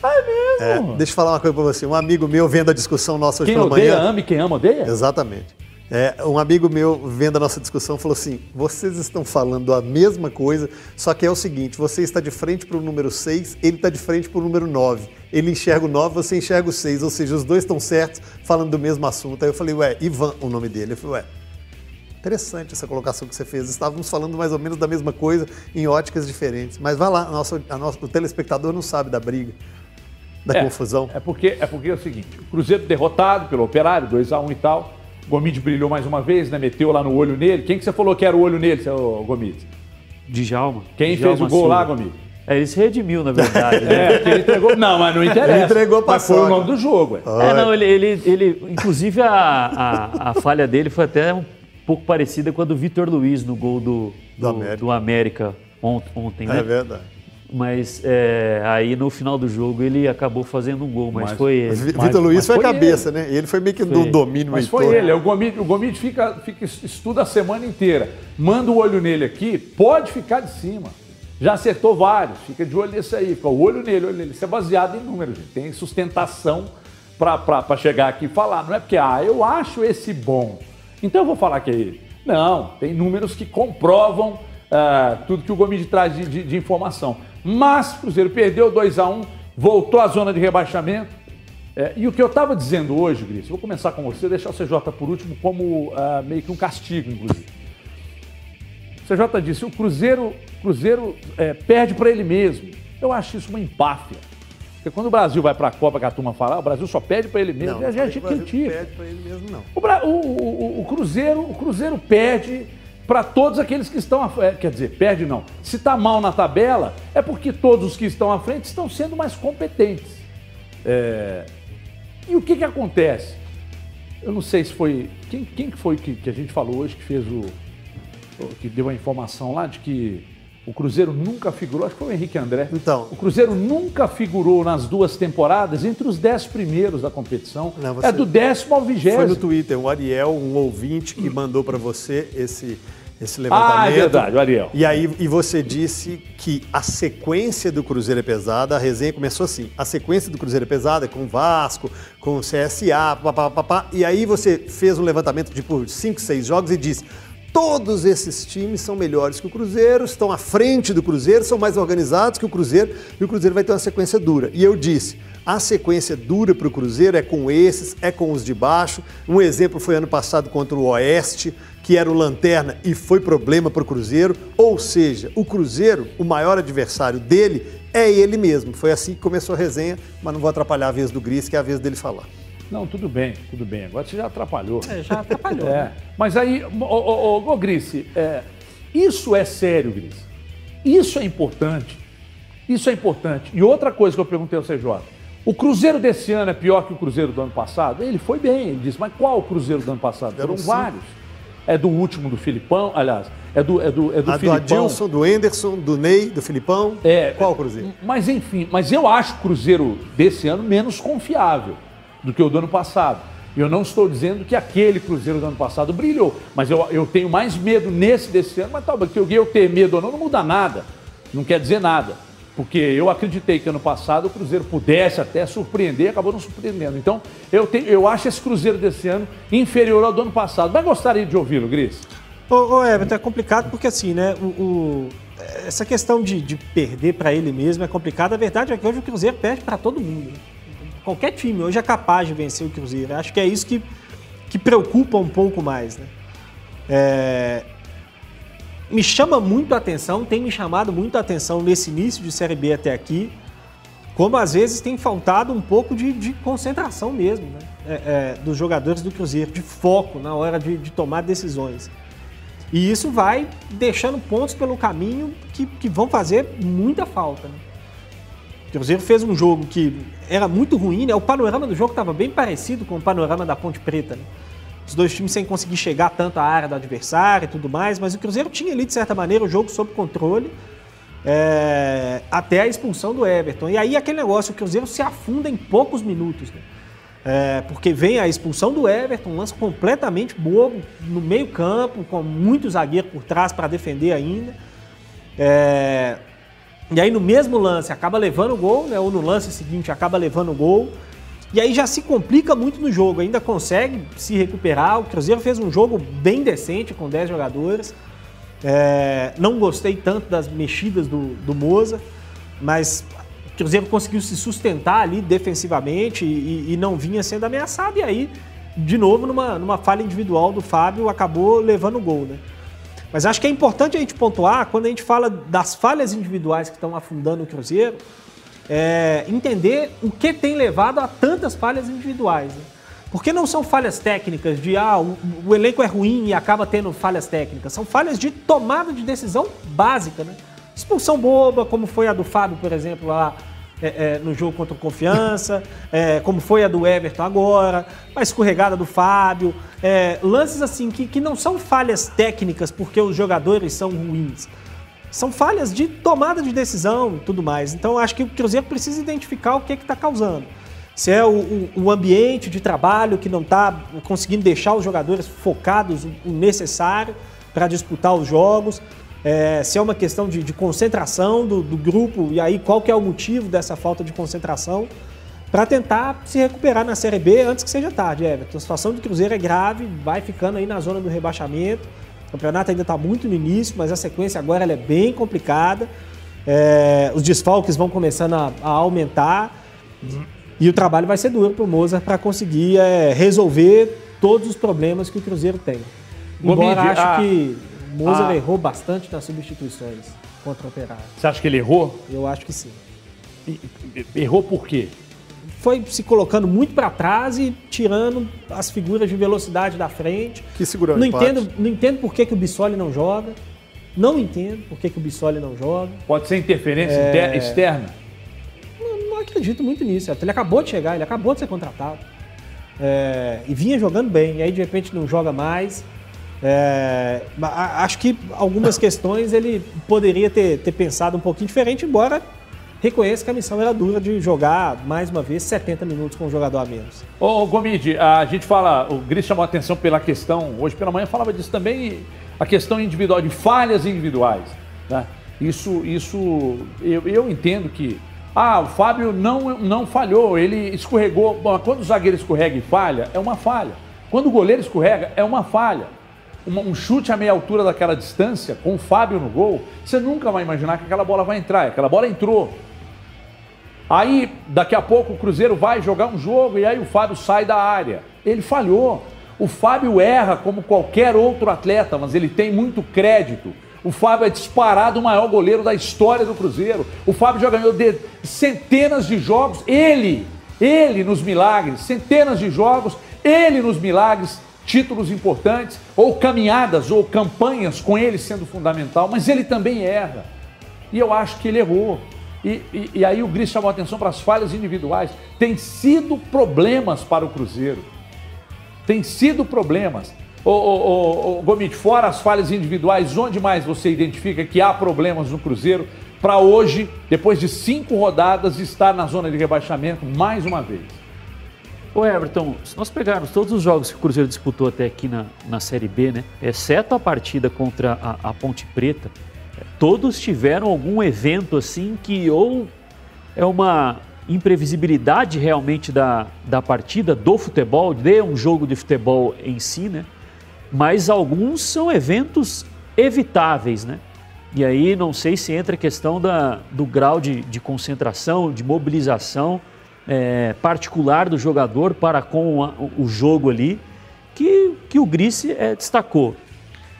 É É, mesmo? deixa eu falar uma coisa pra você. Um amigo meu vendo a discussão nossa hoje Quem pela odeia, manhã. ama e quem ama, odeia? Exatamente. É, um amigo meu vendo a nossa discussão falou assim: vocês estão falando a mesma coisa, só que é o seguinte: você está de frente para o número 6, ele está de frente para o número 9. Ele enxerga o 9, você enxerga o 6, ou seja, os dois estão certos falando do mesmo assunto. Aí eu falei, ué, Ivan, o nome dele. Eu falei, ué, interessante essa colocação que você fez. Estávamos falando mais ou menos da mesma coisa em óticas diferentes. Mas vai lá, a nossa, a nossa- o telespectador não sabe da briga, da É, confusão. É porque, é porque é o seguinte: o Cruzeiro derrotado pelo Operário, 2x1 e tal. Gomide brilhou mais uma vez, né? Meteu lá no olho nele. Quem que você falou que era o olho nele, seu Gomide? Djalma. Quem Djalma fez o gol lá, Silva. Gomide? É, ele se redimiu, na verdade. né? É, ele entregou. Não, mas não interessa. Ele entregou pra Mas foi o nome do jogo, ué. É, não, ele, ele, ele- inclusive a, a, a falha dele foi até um pouco parecida com a do Vitor Luiz no gol do, Do do, América. do América ont- ontem, né? É verdade. Mas é, aí no final do jogo ele acabou fazendo um gol, mas, Mas- foi ele. Mas- Vitor Luiz mas foi cabeça, né? Ele foi meio que do domínio Mas foi ele, é o Gomide, o Gomide fica, fica, estuda a semana inteira. Manda o olho nele aqui, pode ficar de cima. Já acertou vários, fica de olho nesse aí, fica o olho nele, olho nele. Isso é baseado em números, gente. tem sustentação para chegar aqui e falar. Não é porque, ah, eu acho esse bom, então eu vou falar que é ele. Não, tem números que comprovam ah, tudo que o Gomide traz de, de- de informação. Mas o Cruzeiro perdeu 2 a 1 voltou à zona de rebaixamento. É, e o que eu estava dizendo hoje, Gris, vou começar com você, deixar o CJ por último como ah, meio que um castigo, inclusive. O CJ disse, o Cruzeiro, Cruzeiro é, perde para ele mesmo. Eu acho isso uma empáfia. Porque quando o Brasil vai para a Copa, que a turma fala, ah, o Brasil só perde para ele mesmo, Não, e a não gente que o Brasil critica. perde pra ele mesmo, não. O- o- o- o Cruzeiro, o Cruzeiro perde para todos aqueles que estão à frente. Quer dizer, perde não. Se está mal na tabela, é porque todos os que estão à frente estão sendo mais competentes. É, E o que, que acontece? Eu não sei se foi. Quem, quem que foi que, que a gente falou hoje que fez o. o- que deu a informação lá de que o Cruzeiro nunca figurou, acho que foi o Henrique André. Então. O Cruzeiro nunca figurou nas duas temporadas entre os dez primeiros da competição. Não, você- É do décimo ao vigésimo. Foi no Twitter, o Ariel, um ouvinte, que mandou para você esse, esse levantamento. Ah, é verdade, o Ariel. E aí e você disse que a sequência do Cruzeiro é pesada, a resenha começou assim. A sequência do Cruzeiro é pesada é com o Vasco, com o CSA, papá, papá. E aí você fez um levantamento de por 5, 6 jogos e disse: todos esses times são melhores que o Cruzeiro, estão à frente do Cruzeiro, são mais organizados que o Cruzeiro, e o Cruzeiro vai ter uma sequência dura. E eu disse: a sequência dura para o Cruzeiro é com esses, é com os de baixo. Um exemplo foi ano passado contra o Oeste, que era o Lanterna e foi problema para o Cruzeiro. Ou seja, o Cruzeiro, o maior adversário dele é ele mesmo. Foi assim que começou a resenha, mas não vou atrapalhar a vez do Gris, que é a vez dele falar. Não, tudo bem, tudo bem. Agora você já atrapalhou. É, já atrapalhou. É. né? Mas aí, ô, ô, ô, ô Grice, é, isso é sério, Grice. Isso é importante. Isso é importante. E outra coisa que eu perguntei ao CJ: O Cruzeiro desse ano é pior que o Cruzeiro do ano passado? Ele foi bem, ele disse, mas qual o Cruzeiro do ano passado? Foram cinco. vários. É do último do Filipão, aliás, é do, é do, é do A do Filipão. Adilson, do Enderson, do Ney, do Filipão. É, Qual o Cruzeiro? Mas enfim, mas eu acho o Cruzeiro desse ano menos confiável do que o do ano passado. Eu não estou dizendo que aquele Cruzeiro do ano passado brilhou, mas eu, eu tenho mais medo nesse desse ano, mas talvez que eu ter medo ou não, não muda nada. Não quer dizer nada. Porque eu acreditei que ano passado o Cruzeiro pudesse até surpreender, acabou não surpreendendo. Então, eu, eu acho esse Cruzeiro desse ano inferior ao do ano passado. Mas gostaria de ouvi-lo, Gris. Ô, ô Everton, é complicado porque assim, né? O, o- essa questão de, de perder para ele mesmo é complicada. A verdade é que hoje o Cruzeiro perde para todo mundo. Qualquer time hoje é capaz de vencer o Cruzeiro. Acho que é isso que, que preocupa um pouco mais, né? É, me chama muito a atenção, tem me chamado muito a atenção nesse início de Série B até aqui, como às vezes tem faltado um pouco de, de concentração mesmo, né? É, é, dos jogadores do Cruzeiro, de foco na hora de, de tomar decisões. E isso vai deixando pontos pelo caminho que, que vão fazer muita falta. Né? O Cruzeiro fez um jogo que era muito ruim, né? O panorama do jogo estava bem parecido com o panorama da Ponte Preta, né? Os dois times sem conseguir chegar tanto à área do adversário e tudo mais, mas o Cruzeiro tinha ali, de certa maneira, o jogo sob controle é, até a expulsão do Everton. E aí aquele negócio, o Cruzeiro se afunda em poucos minutos, né? É, porque vem a expulsão do Everton, um lance completamente bobo, no meio campo, com muito zagueiro por trás para defender ainda. É, e aí no mesmo lance acaba levando o gol, né? Ou no lance seguinte acaba levando o gol. E aí já se complica muito no jogo, ainda consegue se recuperar. O Cruzeiro fez um jogo bem decente com 10 jogadores. É, não gostei tanto das mexidas do, do Moza, mas o Cruzeiro conseguiu se sustentar ali defensivamente e, e não vinha sendo ameaçado. E aí, de novo, numa, numa falha individual do Fábio, acabou levando o gol, né? Mas acho que é importante a gente pontuar, quando a gente fala das falhas individuais que estão afundando o Cruzeiro, é, entender o que tem levado a tantas falhas individuais. Né? Porque não são falhas técnicas de ah, o, o elenco é ruim e acaba tendo falhas técnicas. São falhas de tomada de decisão básica. Né? Expulsão boba, como foi a do Fábio, por exemplo, lá é, é, no jogo contra o Confiança, é, como foi a do Everton agora, a escorregada do Fábio. é, lances assim que, que não são falhas técnicas porque os jogadores são ruins. São falhas de tomada de decisão e tudo mais. Então, acho que o Cruzeiro precisa identificar o que está causando. Se é o, o- o ambiente de trabalho que não está conseguindo deixar os jogadores focados o necessário para disputar os jogos. É, se é uma questão de, de concentração do, do grupo, e aí qual que é o motivo dessa falta de concentração, para tentar se recuperar na Série B antes que seja tarde, Everton. A situação do Cruzeiro é grave, vai ficando aí na zona do rebaixamento. O campeonato ainda está muito no início, mas a sequência agora ela é bem complicada. É, os desfalques vão começando a, a aumentar. E o trabalho vai ser duro para o Mozart para conseguir é, resolver todos os problemas que o Cruzeiro tem. Embora Gomide, acho a- que o Mozart a- errou bastante nas substituições contra o Operário. Você acha que ele errou? Eu acho que sim. Errou por quê? Foi se colocando muito para trás e tirando as figuras de velocidade da frente. Que segurou o Não empate. entendo, não entendo por que, que o Bissoli não joga. Não entendo por que, que o Bissoli não joga. Pode ser interferência É. externa? Não, não acredito muito nisso. Ele acabou de chegar, ele acabou de ser contratado. É, e vinha jogando bem, e aí de repente não joga mais. É, acho que algumas questões ele poderia ter, ter pensado um pouquinho diferente, embora reconheça que a missão era dura de jogar mais uma vez 70 minutos com um jogador a menos. Ô, Gomide, a gente fala, o Gris chamou a atenção pela questão, hoje pela manhã falava disso também, a questão individual, de falhas individuais. Né? Isso, isso eu, eu entendo que, ah, o Fábio não, não falhou, ele escorregou. Bom, quando o zagueiro escorrega e falha, é uma falha. Quando o goleiro escorrega, é uma falha. Uma- um chute a meia altura daquela distância, com o Fábio no gol, você nunca vai imaginar que aquela bola vai entrar. Aquela bola entrou. Aí, daqui a pouco, o Cruzeiro vai jogar um jogo e aí o Fábio sai da área. Ele falhou. O Fábio erra como qualquer outro atleta, mas ele tem muito crédito. O Fábio é disparado o maior goleiro da história do Cruzeiro. O Fábio já ganhou centenas de jogos. Ele, ele nos milagres, centenas de jogos, ele nos milagres, títulos importantes, ou caminhadas, ou campanhas com ele sendo fundamental, mas ele também erra. E eu acho que ele errou. E, e, e aí o Gris chamou atenção para as falhas individuais. Tem sido problemas para o Cruzeiro. Tem sido problemas. Ô, ô, ô Gomit, fora as falhas individuais, onde mais você identifica que há problemas no Cruzeiro para hoje, depois de cinco rodadas, estar na zona de rebaixamento mais uma vez? Ô Everton, se nós pegarmos todos os jogos que o Cruzeiro disputou até aqui na, na Série B, né? Exceto a partida contra a, a Ponte Preta, todos tiveram algum evento assim que ou é uma imprevisibilidade realmente da, da partida, do futebol, de um jogo de futebol em si, né? Mas alguns são eventos evitáveis, né? E aí não sei se entra a questão da, do grau de, de concentração, de mobilização é, particular do jogador para com a, o jogo ali, que, que o Grice é, destacou.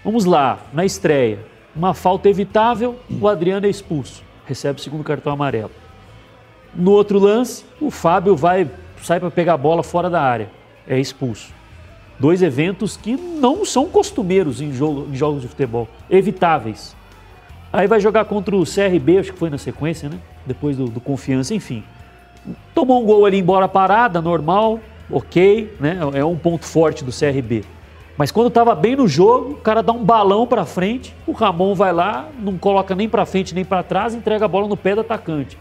Vamos lá, na estreia, uma falta evitável, o Adriano é expulso, recebe o segundo cartão amarelo. No outro lance, o Fábio vai sai para pegar a bola fora da área, é expulso. Dois eventos que não são costumeiros em, jogo, em jogos de futebol, evitáveis. Aí vai jogar contra o CRB, acho que foi na sequência, né? Depois do, do Confiança, enfim. Tomou um gol ali embora parada, normal, ok, né? É um ponto forte do CRB. Mas quando estava bem no jogo, o cara dá um balão para frente, o Ramon vai lá, não coloca nem para frente nem para trás, entrega a bola no pé do atacante.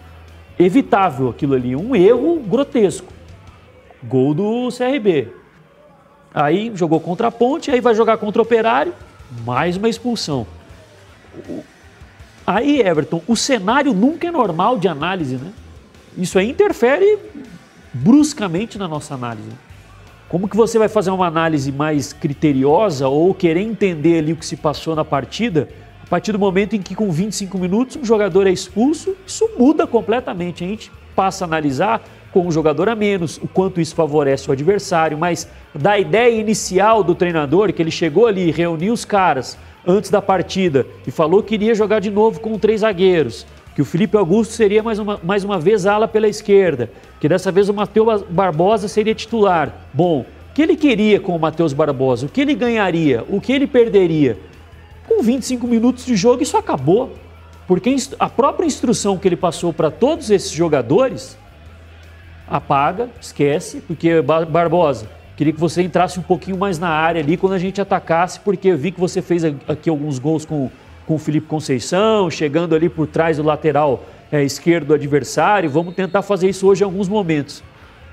Evitável aquilo ali, um erro grotesco. Gol do CRB. Aí jogou contra a Ponte, aí vai jogar contra o Operário, mais uma expulsão. Aí, Everton, o cenário nunca é normal de análise, né? Isso aí interfere bruscamente na nossa análise. Como que você vai fazer uma análise mais criteriosa ou querer entender ali o que se passou na partida a partir do momento em que com 25 minutos um jogador é expulso? Isso muda completamente. A gente passa a analisar com um jogador a menos, o quanto isso favorece o adversário, mas da ideia inicial do treinador, que ele chegou ali, reuniu os caras antes da partida e falou que iria jogar de novo com três zagueiros, que o Felipe Augusto seria mais uma, mais uma vez ala pela esquerda, que dessa vez o Matheus Barbosa seria titular. Bom, o que ele queria com o Matheus Barbosa? O que ele ganharia? O que ele perderia? Com 25 minutos de jogo, isso acabou. Porque a própria instrução que ele passou para todos esses jogadores apaga, esquece, porque Barbosa, queria que você entrasse um pouquinho mais na área ali quando a gente atacasse, porque eu vi que você fez aqui alguns gols com com o Felipe Conceição, chegando ali por trás do lateral é, esquerdo do adversário. Vamos tentar fazer isso hoje em alguns momentos.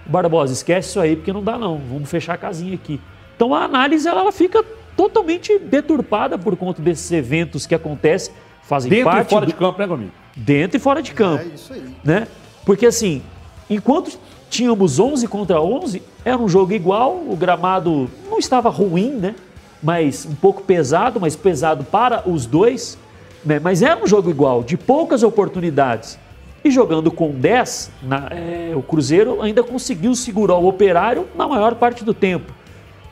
Barbosa, esquece isso aí, porque não dá não. Vamos fechar a casinha aqui. Então a análise ela, ela fica totalmente deturpada por conta desses eventos que acontecem, fazem Dentro parte... Dentro e fora do... de campo, né, Gominho? Dentro e fora de campo. É isso aí. Né? Porque assim, enquanto tínhamos 11 contra 11, era um jogo igual, o gramado não estava ruim, né? Mas um pouco pesado, mas pesado para os dois. Né? Mas era um jogo igual, de poucas oportunidades. E jogando com 10, na, é, o Cruzeiro ainda conseguiu segurar o operário na maior parte do tempo.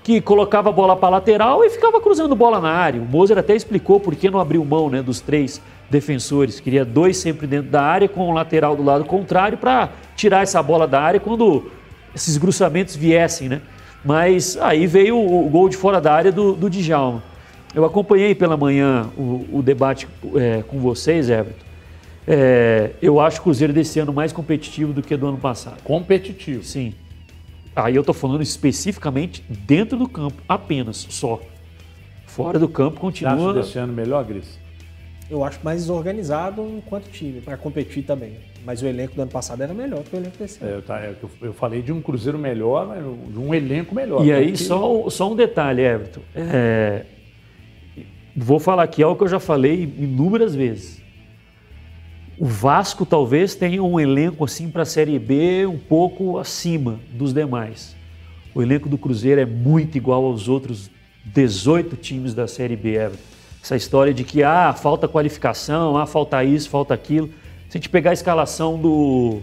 Que colocava a bola para lateral e ficava cruzando bola na área. O Moser até explicou por que não abriu mão né, dos três defensores. Queria dois sempre dentro da área, com o lateral do lado contrário, para tirar essa bola da área quando esses gruçamentos viessem. Né? Mas aí veio o, gol de fora da área do, do Djalma. Eu acompanhei pela manhã o, o debate é, com vocês, Everton. É, eu acho o Cruzeiro desse ano mais competitivo do que do ano passado. Competitivo? Sim. Aí eu estou falando especificamente dentro do campo, apenas, só. Fora do campo continua. Você acha desse ano melhor, Gris? Eu acho mais organizado enquanto time, para competir também. Mas o elenco do ano passado era melhor que o elenco desse ano. É, tá, é, eu, eu, falei de um Cruzeiro melhor, de um elenco melhor. E aí, só, só um detalhe, Everton. É, vou falar aqui algo que eu já falei inúmeras vezes. O Vasco talvez tenha um elenco assim para a Série B um pouco acima dos demais. O elenco do Cruzeiro é muito igual aos outros 18 times da Série B, Everton. Essa história de que ah, falta qualificação, ah, falta isso, falta aquilo. Se a gente pegar a escalação do.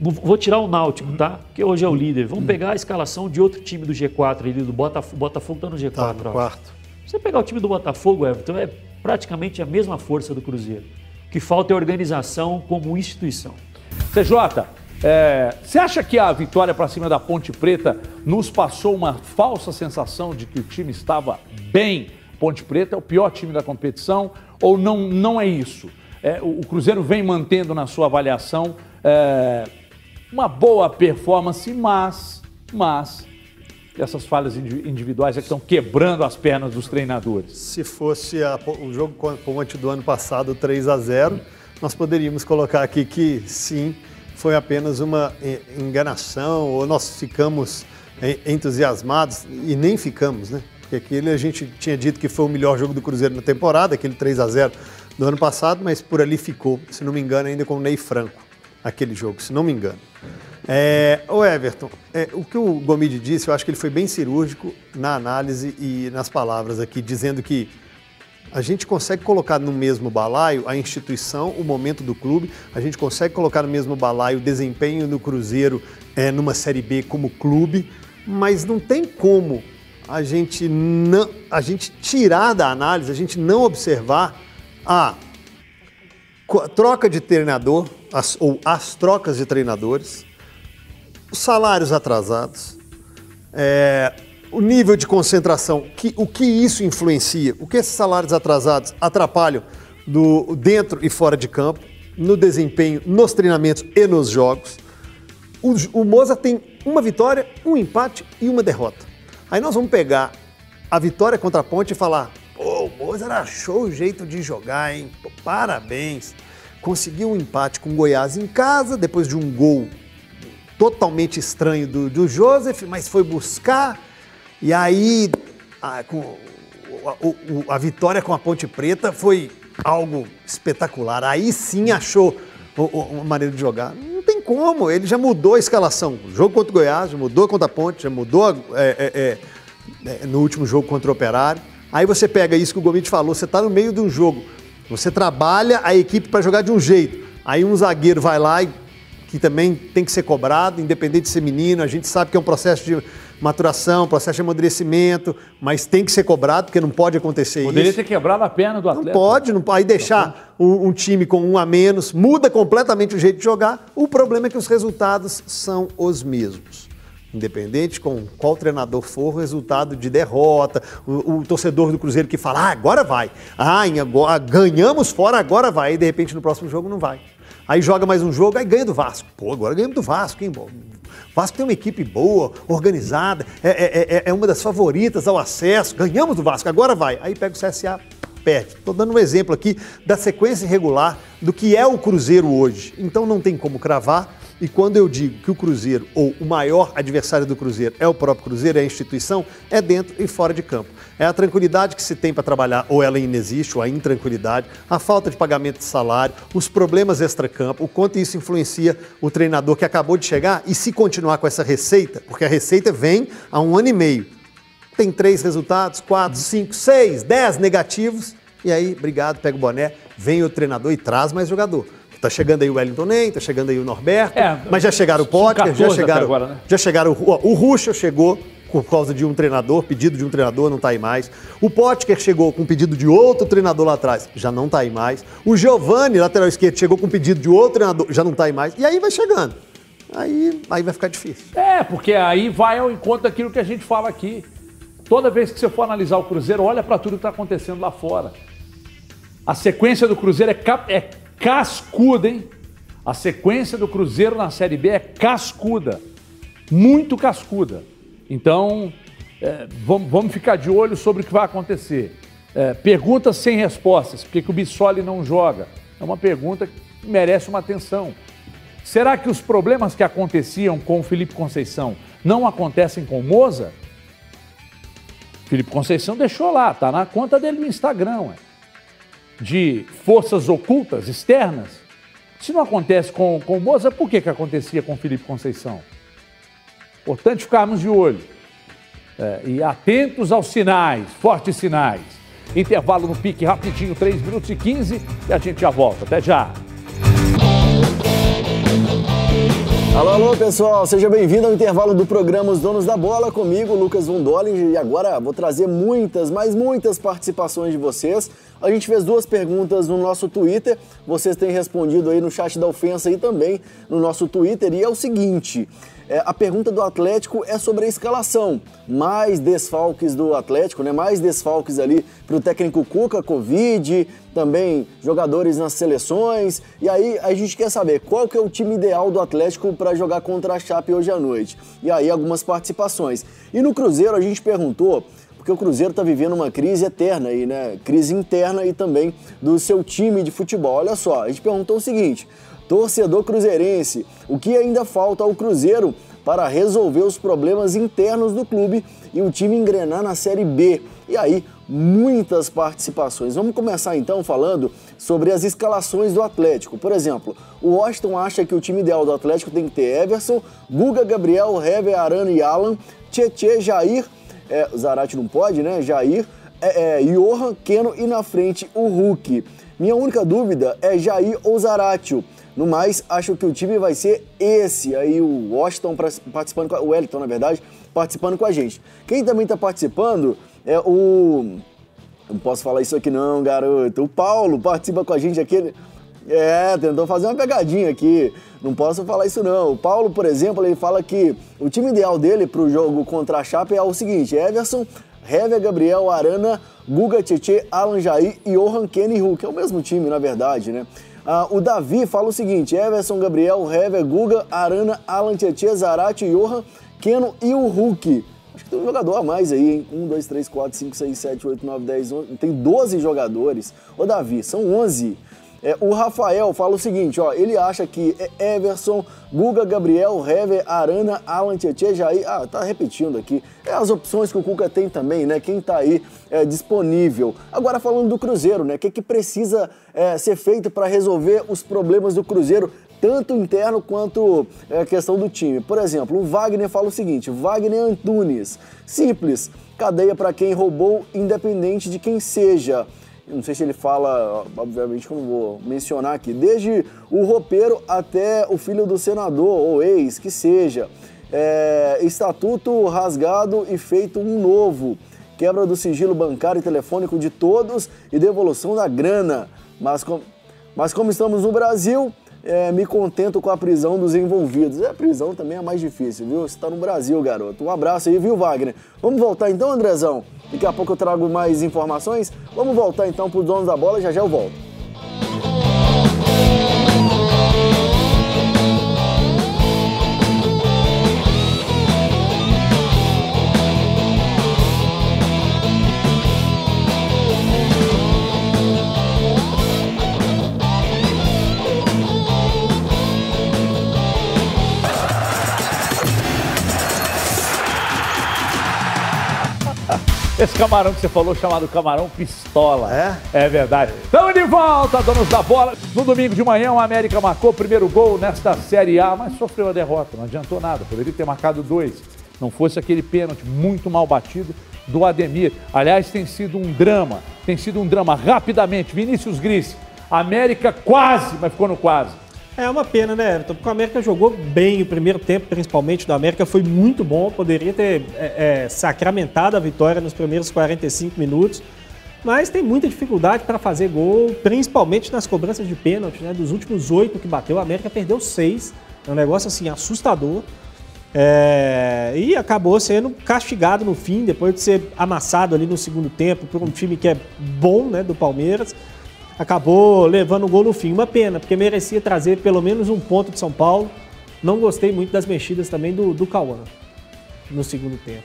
Vou tirar o Náutico, tá? Que hoje é o líder. Vamos pegar a escalação de outro time do G4 ali, do Botafogo. Botafogo tá no G4. Tá, no quarto. Se você pegar o time do Botafogo, Everton, é praticamente a mesma força do Cruzeiro. O que falta é organização como instituição. CJ, é, você acha que a vitória para cima da Ponte Preta nos passou uma falsa sensação de que o time estava bem? Ponte Preta é o pior time da competição ou não, não é isso? É, o, Cruzeiro vem mantendo na sua avaliação é, uma boa performance, mas, mas essas falhas indi- individuais é que estão quebrando as pernas dos treinadores. Se fosse a- o jogo com a Ponte do ano passado 3 a 0 nós poderíamos colocar aqui que sim, foi apenas uma eh, enganação, ou nós ficamos eh, entusiasmados, e nem ficamos, né? Porque aquele a gente tinha dito que foi o melhor jogo do Cruzeiro na temporada, aquele 3 a 0 do ano passado, mas por ali ficou, se não me engano, ainda com o Ney Franco, aquele jogo, se não me engano. É, o Everton, é, o que o Gomide disse, eu acho que ele foi bem cirúrgico na análise e nas palavras aqui, dizendo que a gente consegue colocar no mesmo balaio a instituição, o momento do clube, a gente consegue colocar no mesmo balaio o desempenho do Cruzeiro é, numa Série B como clube, mas não tem como a gente, não, a gente tirar da análise, a gente não observar a co- troca de treinador, as- ou as trocas de treinadores, os salários atrasados, é, o nível de concentração, que, o que isso influencia, o que esses salários atrasados atrapalham do, dentro e fora de campo, no desempenho, nos treinamentos e nos jogos. O, o Moza tem uma vitória, um empate e uma derrota. Aí nós vamos pegar a vitória contra a Ponte e falar: pô, o Moza achou o jeito de jogar, hein? Pô, parabéns. Conseguiu um empate com o Goiás em casa, depois de um gol totalmente estranho do, do Joseph, mas foi buscar. E aí, a, com, o- a vitória com a Ponte Preta foi algo espetacular. Aí sim achou uma maneira de jogar. Não tem como, ele já mudou a escalação. O jogo contra o Goiás, já mudou contra a Ponte, já mudou é, é, é, é, no último jogo contra o Operário. Aí você pega isso que o Gomite falou, você está no meio de um jogo, você trabalha a equipe para jogar de um jeito. Aí um zagueiro vai lá e que também tem que ser cobrado, independente de ser menino. A gente sabe que é um processo de maturação, processo de amadurecimento, mas tem que ser cobrado, porque não pode acontecer Poderia isso. ter quebrado a perna do Não atleta. pode, não pode. Aí deixar um, um time com um a menos, muda completamente o jeito de jogar. O problema é que os resultados são os mesmos. Independente com qual treinador for, o resultado de derrota, o, o torcedor do Cruzeiro que fala, ah, agora vai. Ah, agora, ganhamos fora, agora vai. E de repente no próximo jogo não vai. Aí joga mais um jogo, aí ganha do Vasco. Pô, agora ganhamos do Vasco, hein? bom? Vasco tem uma equipe boa, organizada, é, é- é- é uma das favoritas ao acesso. Ganhamos do Vasco, agora vai. Aí pega o CSA, perde. Estou dando um exemplo aqui da sequência irregular do que é o Cruzeiro hoje. Então não tem como cravar. E quando eu digo que o Cruzeiro, ou o maior adversário do Cruzeiro, é o próprio Cruzeiro, é a instituição, é dentro e fora de campo. É a tranquilidade que se tem para trabalhar, ou ela inexiste, ou a intranquilidade, a falta de pagamento de salário, os problemas extracampo, o quanto isso influencia o treinador que acabou de chegar e se continuar com essa receita, porque a receita vem há um ano e meio. Tem três resultados, quatro, cinco, seis, dez negativos. E aí, obrigado, pega o boné, vem o treinador e traz mais jogador. Tá chegando aí o Wellington Nem, tá chegando aí o Norberto, É, mas já chegaram o Potter, 14 já chegaram, agora, né? já chegaram o, o Ruxa chegou por causa de um treinador, pedido de um treinador, não tá aí mais. O Potker chegou com pedido de outro treinador lá atrás, já não tá aí mais. O Giovani, lateral esquerdo, chegou com pedido de outro treinador, já não tá aí mais. E aí vai chegando. Aí, aí vai ficar difícil. É, porque aí vai ao encontro daquilo que a gente fala aqui. Toda vez que você for analisar o Cruzeiro, olha para tudo que está acontecendo lá fora. A sequência do Cruzeiro é, cap- é cascuda, hein? A sequência do Cruzeiro na Série B é cascuda. Muito cascuda. Então, é, vamos, vamos ficar de olho sobre o que vai acontecer. É, perguntas sem respostas. Por que, que o Bissoli não joga? É uma pergunta que merece uma atenção. Será que os problemas que aconteciam com o Felipe Conceição não acontecem com o Moza? Felipe Conceição deixou lá, tá na conta dele no Instagram, ué. De forças ocultas, externas. Se não acontece com, com o Moza, por que, que acontecia com Felipe Conceição? Importante ficarmos de olho é, e atentos aos sinais, fortes sinais. Intervalo no pique rapidinho, 3 minutos e 15 e a gente já volta. Até já. Alô, alô, pessoal, seja bem-vindo ao intervalo do programa Os Donos da Bola, comigo, Lucas Von e agora vou trazer muitas, mas muitas participações de vocês. A gente fez duas perguntas no nosso Twitter, vocês têm respondido aí no chat da ofensa e também no nosso Twitter, e é o seguinte... É, a pergunta do Atlético é sobre a escalação. Mais desfalques do Atlético, né? Mais desfalques ali para o técnico Cuca, Covid, também jogadores nas seleções. E aí a gente quer saber qual que é o time ideal do Atlético para jogar contra a Chape hoje à noite. E aí algumas participações. E no Cruzeiro a gente perguntou porque o Cruzeiro está vivendo uma crise eterna aí, né? Crise interna e também do seu time de futebol. Olha só, a gente perguntou o seguinte: Torcedor cruzeirense, o que ainda falta ao Cruzeiro para resolver os problemas internos do clube e o time engrenar na Série B? E aí, muitas participações. Vamos começar então falando sobre as escalações do Atlético. Por exemplo, o Washington acha que o time ideal do Atlético tem que ter Everson, Guga, Gabriel, Hever, Arana e Alan, Tietê, Jair, é, Zarate não pode, né? Jair, é, é, Johan, Keno e na frente o Hulk. Minha única dúvida é Jair ou Zaratio. No mais, acho que o time vai ser esse. Aí o Washington participando, com a, o Wellington, na verdade, participando com a gente. Quem também está participando é o. Não posso falar isso aqui não, garoto. O Paulo participa com a gente aqui. É, tentou fazer uma pegadinha aqui. Não posso falar isso não. O Paulo, por exemplo, ele fala que o time ideal dele para o jogo contra a Chape é o seguinte: Everson, Hever, Gabriel, Arana, Guga, Tietê, Alan Jair e Johan Kenny Hulk. É o mesmo time, na verdade, né? Ah, o Davi fala o seguinte: Everson, Gabriel, Hever, Guga, Arana, Alan Tietchan, Zarate, Johan, Keno e o Hulk. Acho que tem um jogador a mais aí, hein? 1, 2, 3, 4, 5, 6, 7, 8, 9, 10, 11. Tem 12 jogadores. Ô, Davi, são 11. É, o Rafael fala o seguinte, ó, ele acha que é Everson, Guga, Gabriel, Hever, Arana, Alan Tietchan, Jair, ah, tá repetindo aqui, é as opções que o Cuca tem também, né, quem tá aí é, disponível. Agora falando do Cruzeiro, né, o que, que precisa é, ser feito para resolver os problemas do Cruzeiro, tanto interno quanto a é, questão do time. Por exemplo, o Wagner fala o seguinte, Wagner Antunes, simples, cadeia para quem roubou, independente de quem seja não sei se ele fala, obviamente que eu não vou mencionar aqui, desde o roupeiro até o filho do senador ou ex, que seja. É, estatuto rasgado e feito um novo. Quebra do sigilo bancário e telefônico de todos e devolução da grana. Mas, com, mas como estamos no Brasil, é, me contento com a prisão dos envolvidos. É, a prisão também é mais difícil, viu? Você está no Brasil, garoto. Um abraço aí, viu, Wagner? Vamos voltar então, Andrezão? Daqui a pouco eu trago mais informações. Vamos voltar então para os donos da bola, já já eu volto. Esse camarão que você falou, chamado camarão pistola. É? É verdade. Estamos de volta, donos da bola. No domingo de manhã, o América marcou o primeiro gol nesta Série A, mas sofreu a derrota. Não adiantou nada. Poderia ter marcado dois. Não fosse aquele pênalti muito mal batido do Ademir. Aliás, tem sido um drama. Tem sido um drama. Rapidamente, Vinícius Gris. América quase, mas ficou no quase. É uma pena, né, Everton? Porque o América jogou bem o primeiro tempo, principalmente do América, foi muito bom. Poderia ter é, é, sacramentado a vitória nos primeiros 45 minutos. Mas tem muita dificuldade para fazer gol, principalmente nas cobranças de pênalti, né? Dos últimos oito que bateu, a América perdeu seis. É um negócio assim assustador. É... E acabou sendo castigado no fim, depois de ser amassado ali no segundo tempo por um time que é bom, né? Do Palmeiras acabou levando o gol no fim. Uma pena, porque merecia trazer pelo menos um ponto de São Paulo. Não gostei muito das mexidas também do, do Cauã no segundo tempo.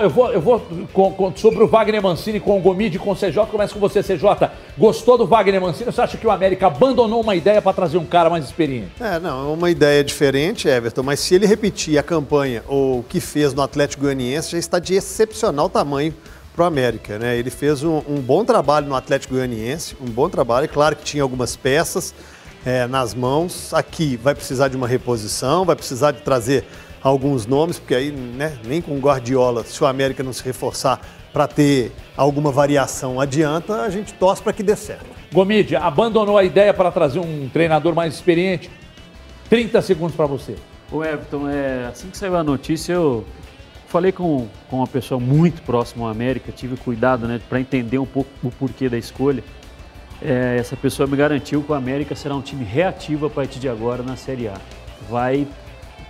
Eu vou, eu vou com, com, sobre o Wagner Mancini com o Gomide com o CJ. Começa com você, CJ. Gostou do Wagner Mancini? Você acha que o América abandonou uma ideia para trazer um cara mais experiente? É, não, é uma ideia diferente, Everton, mas se ele repetir a campanha ou o que fez no Atlético Goianiense, já está de excepcional tamanho para o América. Né? Ele fez um, um, bom trabalho no Atlético Goianiense, um bom trabalho. É claro que tinha algumas peças é, nas mãos. Aqui vai precisar de uma reposição, vai precisar de trazer alguns nomes, porque aí né, nem com Guardiola, se o América não se reforçar para ter alguma variação adianta, a gente torce para que dê certo. Gomídia, abandonou a ideia para trazer um treinador mais experiente? 30 segundos para você. O Everton, é, assim que saiu a notícia, eu falei com, com uma pessoa muito próxima ao América, tive cuidado né, para entender um pouco o porquê da escolha. É, essa pessoa me garantiu que o América será um time reativo a partir de agora na Série A. Vai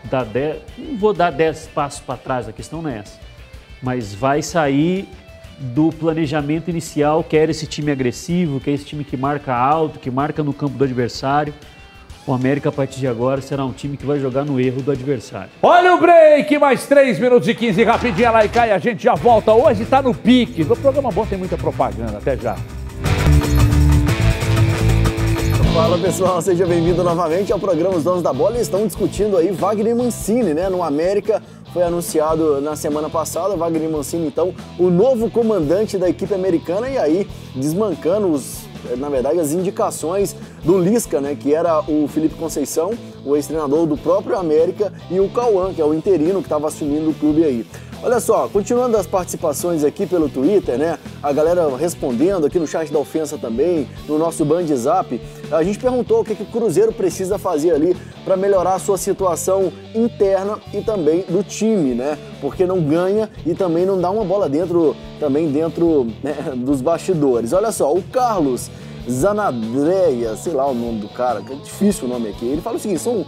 dar 10, não vou dar 10 passos para trás, a questão não é essa, mas vai sair do planejamento inicial, que era esse time agressivo, que é esse time que marca alto, que marca no campo do adversário. O América, a partir de agora, será um time que vai jogar no erro do adversário. Olha o break, mais 3 minutos e 15, rapidinho lá e cai, a gente já volta. Hoje tá no pique. O programa bom tem muita propaganda, até já. Fala pessoal, seja bem-vindo novamente ao programa Os Donos da Bola. Eles estão discutindo aí Wagner Mancini, né? No América foi anunciado na semana passada, Wagner Mancini, então, o novo comandante da equipe americana e aí desmancando os na verdade, as indicações do Lisca, né, que era o Felipe Conceição, o ex-treinador do próprio América, e o Cauã, que é o interino que estava assumindo o clube aí. Olha só, continuando as participações aqui pelo Twitter, né? A galera respondendo aqui no chat da ofensa também, no nosso Band Zap, a gente perguntou o que, que o Cruzeiro precisa fazer ali para melhorar a sua situação interna e também do time, né? Porque não ganha e também não dá uma bola dentro, também dentro né, dos bastidores. Olha só, o Carlos Zanadreia, sei lá o nome do cara, que é difícil o nome aqui. Ele fala o seguinte, são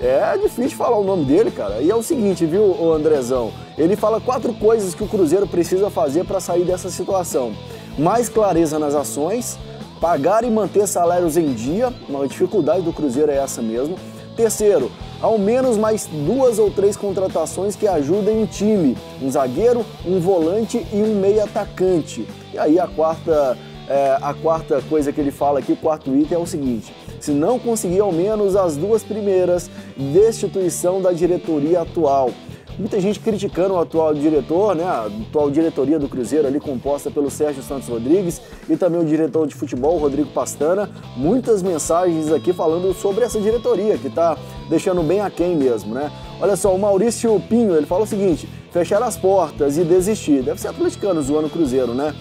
é difícil falar o nome dele, cara. E é o seguinte, viu, Andrezão? Ele fala quatro coisas que o Cruzeiro precisa fazer para sair dessa situação: mais clareza nas ações, pagar e manter salários em dia. Uma dificuldade do Cruzeiro é essa mesmo. Terceiro, ao menos mais duas ou três contratações que ajudem o time: um zagueiro, um volante e um meio atacante. E aí a quarta, é, a quarta coisa que ele fala aqui, o quarto item é o seguinte: se não conseguir ao menos as duas primeiras, destituição da diretoria atual. Muita gente criticando o atual diretor, né, a atual diretoria do Cruzeiro ali composta pelo Sérgio Santos Rodrigues e também o diretor de futebol, Rodrigo Pastana. Muitas mensagens aqui falando sobre essa diretoria que está deixando bem aquém mesmo, né? Olha só, o Maurício Pinho, ele fala o seguinte, fechar as portas e desistir. Deve ser atleticano zoando o Cruzeiro, né?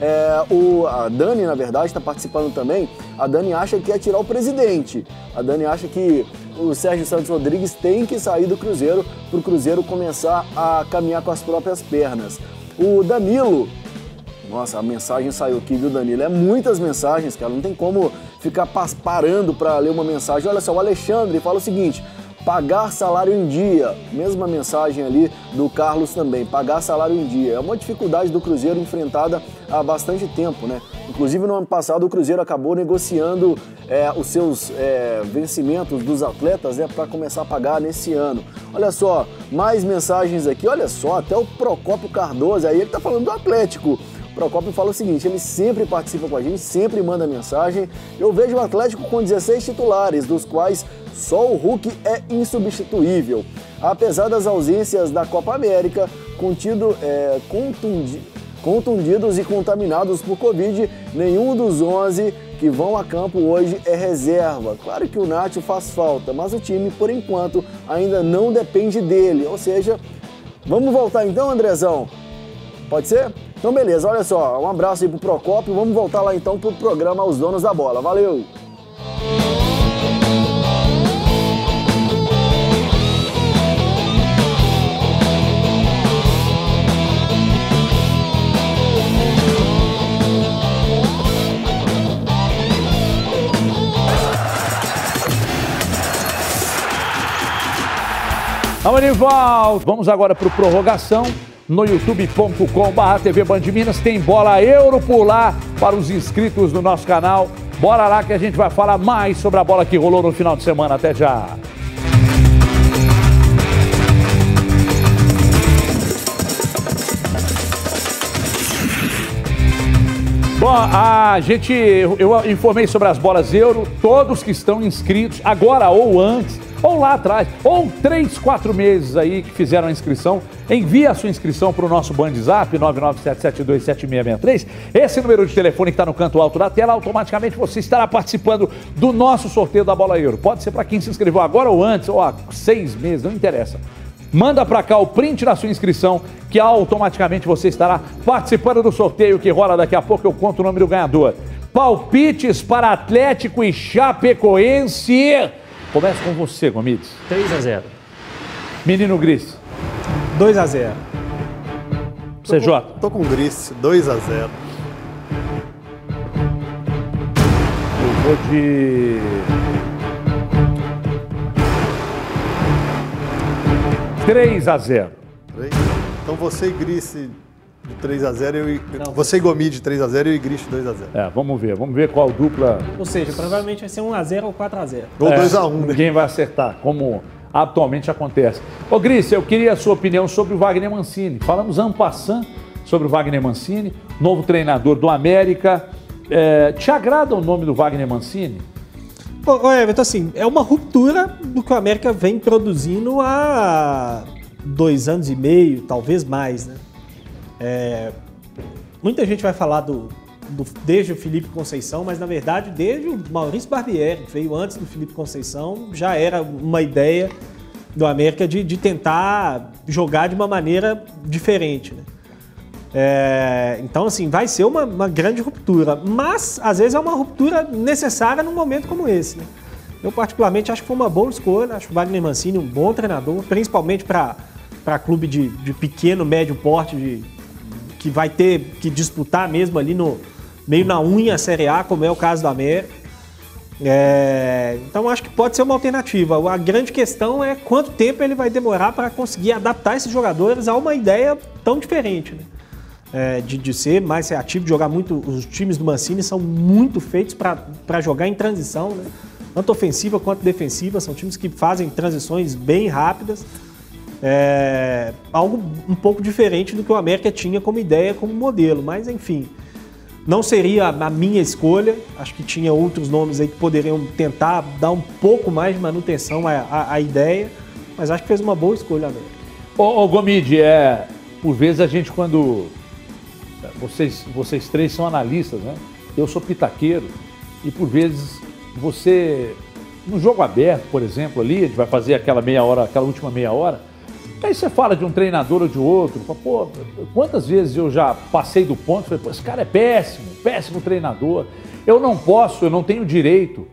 É, o, a Dani, na verdade, está participando também. A Dani acha que é tirar o presidente. A Dani acha que o Sérgio Santos Rodrigues tem que sair do Cruzeiro para o Cruzeiro começar a caminhar com as próprias pernas. O Danilo, nossa, a mensagem saiu aqui, viu, Danilo? É muitas mensagens, cara. Não tem como ficar parando para ler uma mensagem. Olha só, o Alexandre fala o seguinte: pagar salário em dia. Mesma mensagem ali do Carlos também, pagar salário em dia. É uma dificuldade do Cruzeiro enfrentada há bastante tempo, né? Inclusive no ano passado o Cruzeiro acabou negociando é, os seus é, vencimentos dos atletas né, para começar a pagar nesse ano. Olha só, mais mensagens aqui, olha só, até o Procópio Cardoso, aí ele está falando do Atlético. Procópio fala o seguinte: ele sempre participa com a gente, sempre manda mensagem. Eu vejo o Atlético com 16 titulares, dos quais só o Hulk é insubstituível. Apesar das ausências da Copa América, contido, é, contundi, contundidos e contaminados por Covid, nenhum dos 11 que vão a campo hoje é reserva. Claro que o Nath faz falta, mas o time, por enquanto, ainda não depende dele. Ou seja, vamos voltar então, Andrezão? Pode ser? Então beleza, olha só, um abraço aí pro Procópio, vamos voltar lá então pro programa Os Donos da Bola. Valeu! Volta. Vamos agora para o prorrogação no youtube.com.br TV Band Minas. Tem bola euro por lá para os inscritos do nosso canal. Bora lá que a gente vai falar mais sobre a bola que rolou no final de semana. Até já. Bom, a gente, eu informei sobre as bolas euro, todos que estão inscritos, agora ou antes, ou lá atrás, ou três, quatro meses aí que fizeram a inscrição, envie a sua inscrição para o nosso Bandzap 997727663. Esse número de telefone que está no canto alto da tela, automaticamente você estará participando do nosso sorteio da Bola Euro. Pode ser para quem se inscreveu agora ou antes, ou há seis meses, não interessa. Manda para cá o print da sua inscrição, que automaticamente você estará participando do sorteio que rola daqui a pouco. Eu conto o nome do ganhador. Palpites para Atlético e Chapecoense. Começa com você, Gomides. 3 a 0 Menino Gris. 2 a 0 CJ. Tô com o Gris, 2 a 0 Eu vou de. Três a 0. Três. Então você e Gris de 3 a 0 eu e... Você e Gomi de 3 a 0 e Gris de 2 a 0 É, vamos ver. Vamos ver qual dupla. Ou seja, provavelmente vai ser 1 a 0 ou 4 a 0 Ou É, 2 a 1 né? Ninguém vai acertar, como atualmente acontece. Ô, Gris, eu queria a sua opinião sobre o Wagner Mancini. Falamos en passant sobre o Wagner Mancini, novo treinador do América. É, te agrada o nome do Wagner Mancini? Ô, Everton, assim, é uma ruptura do que o América vem produzindo há dois anos e meio, talvez mais, né? É, muita gente vai falar do, do- desde o Felipe Conceição, mas na verdade desde o Maurício Barbieri, que veio antes do Felipe Conceição, já era uma ideia do América de, de tentar jogar de uma maneira diferente, né? É, então, assim, vai ser uma, uma grande ruptura. Mas, às vezes, é uma ruptura necessária num momento como esse. Né? Eu, particularmente, acho que foi uma boa escolha. Acho o Wagner Mancini um bom treinador, principalmente para clube de, de pequeno, médio porte, de- que vai ter que disputar mesmo ali no meio na unha a Série A, como é o caso do América. É, então acho que pode ser uma alternativa. A grande questão é quanto tempo ele vai demorar para conseguir adaptar esses jogadores a uma ideia tão diferente. Né? É, de, de ser mais reativo, de jogar muito. Os times do Mancini são muito feitos para jogar em transição, né? tanto ofensiva quanto defensiva. São times que fazem transições bem rápidas. É, algo um pouco diferente do que o América tinha como ideia, como modelo. Mas enfim, não seria a minha escolha. Acho que tinha outros nomes aí que poderiam tentar dar um pouco mais de manutenção à, à- à ideia. Mas acho que fez uma boa escolha, América. Ô, ô Gomide, é, por vezes a gente quando... Vocês, vocês três são analistas, né? Eu sou pitaqueiro e por vezes você... No jogo aberto, por exemplo, ali, a gente vai fazer aquela meia hora, aquela última meia hora, aí você fala de um treinador ou de outro, fala, pô, quantas vezes eu já passei do ponto, falei, pô, esse cara é péssimo, péssimo treinador. Eu não posso, eu não tenho direito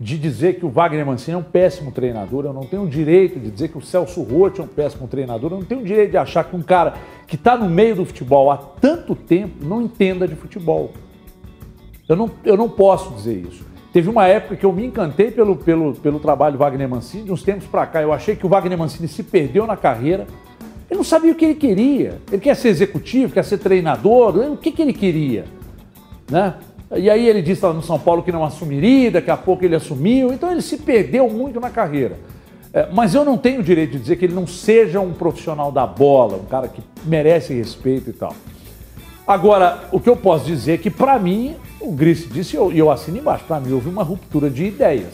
de dizer que o Wagner Mancini é um péssimo treinador, eu não tenho direito de dizer que o Celso Roth é um péssimo treinador, eu não tenho direito de achar que um cara que está no meio do futebol há tanto tempo não entenda de futebol. Eu não, eu não posso dizer isso. Teve uma época que eu me encantei pelo, pelo, pelo trabalho do Wagner Mancini, de uns tempos para cá eu achei que o Wagner Mancini se perdeu na carreira, ele não sabia o que ele queria. Ele quer ser executivo, quer ser treinador, o que, que ele queria? né? E aí ele disse lá no São Paulo que não assumiria, daqui a pouco ele assumiu, então ele se perdeu muito na carreira. É, mas eu não tenho o direito de dizer que ele não seja um profissional da bola, um cara que merece respeito e tal. Agora, o que eu posso dizer é que, para mim, o Gris disse, e eu, eu assino embaixo, para mim houve uma ruptura de ideias.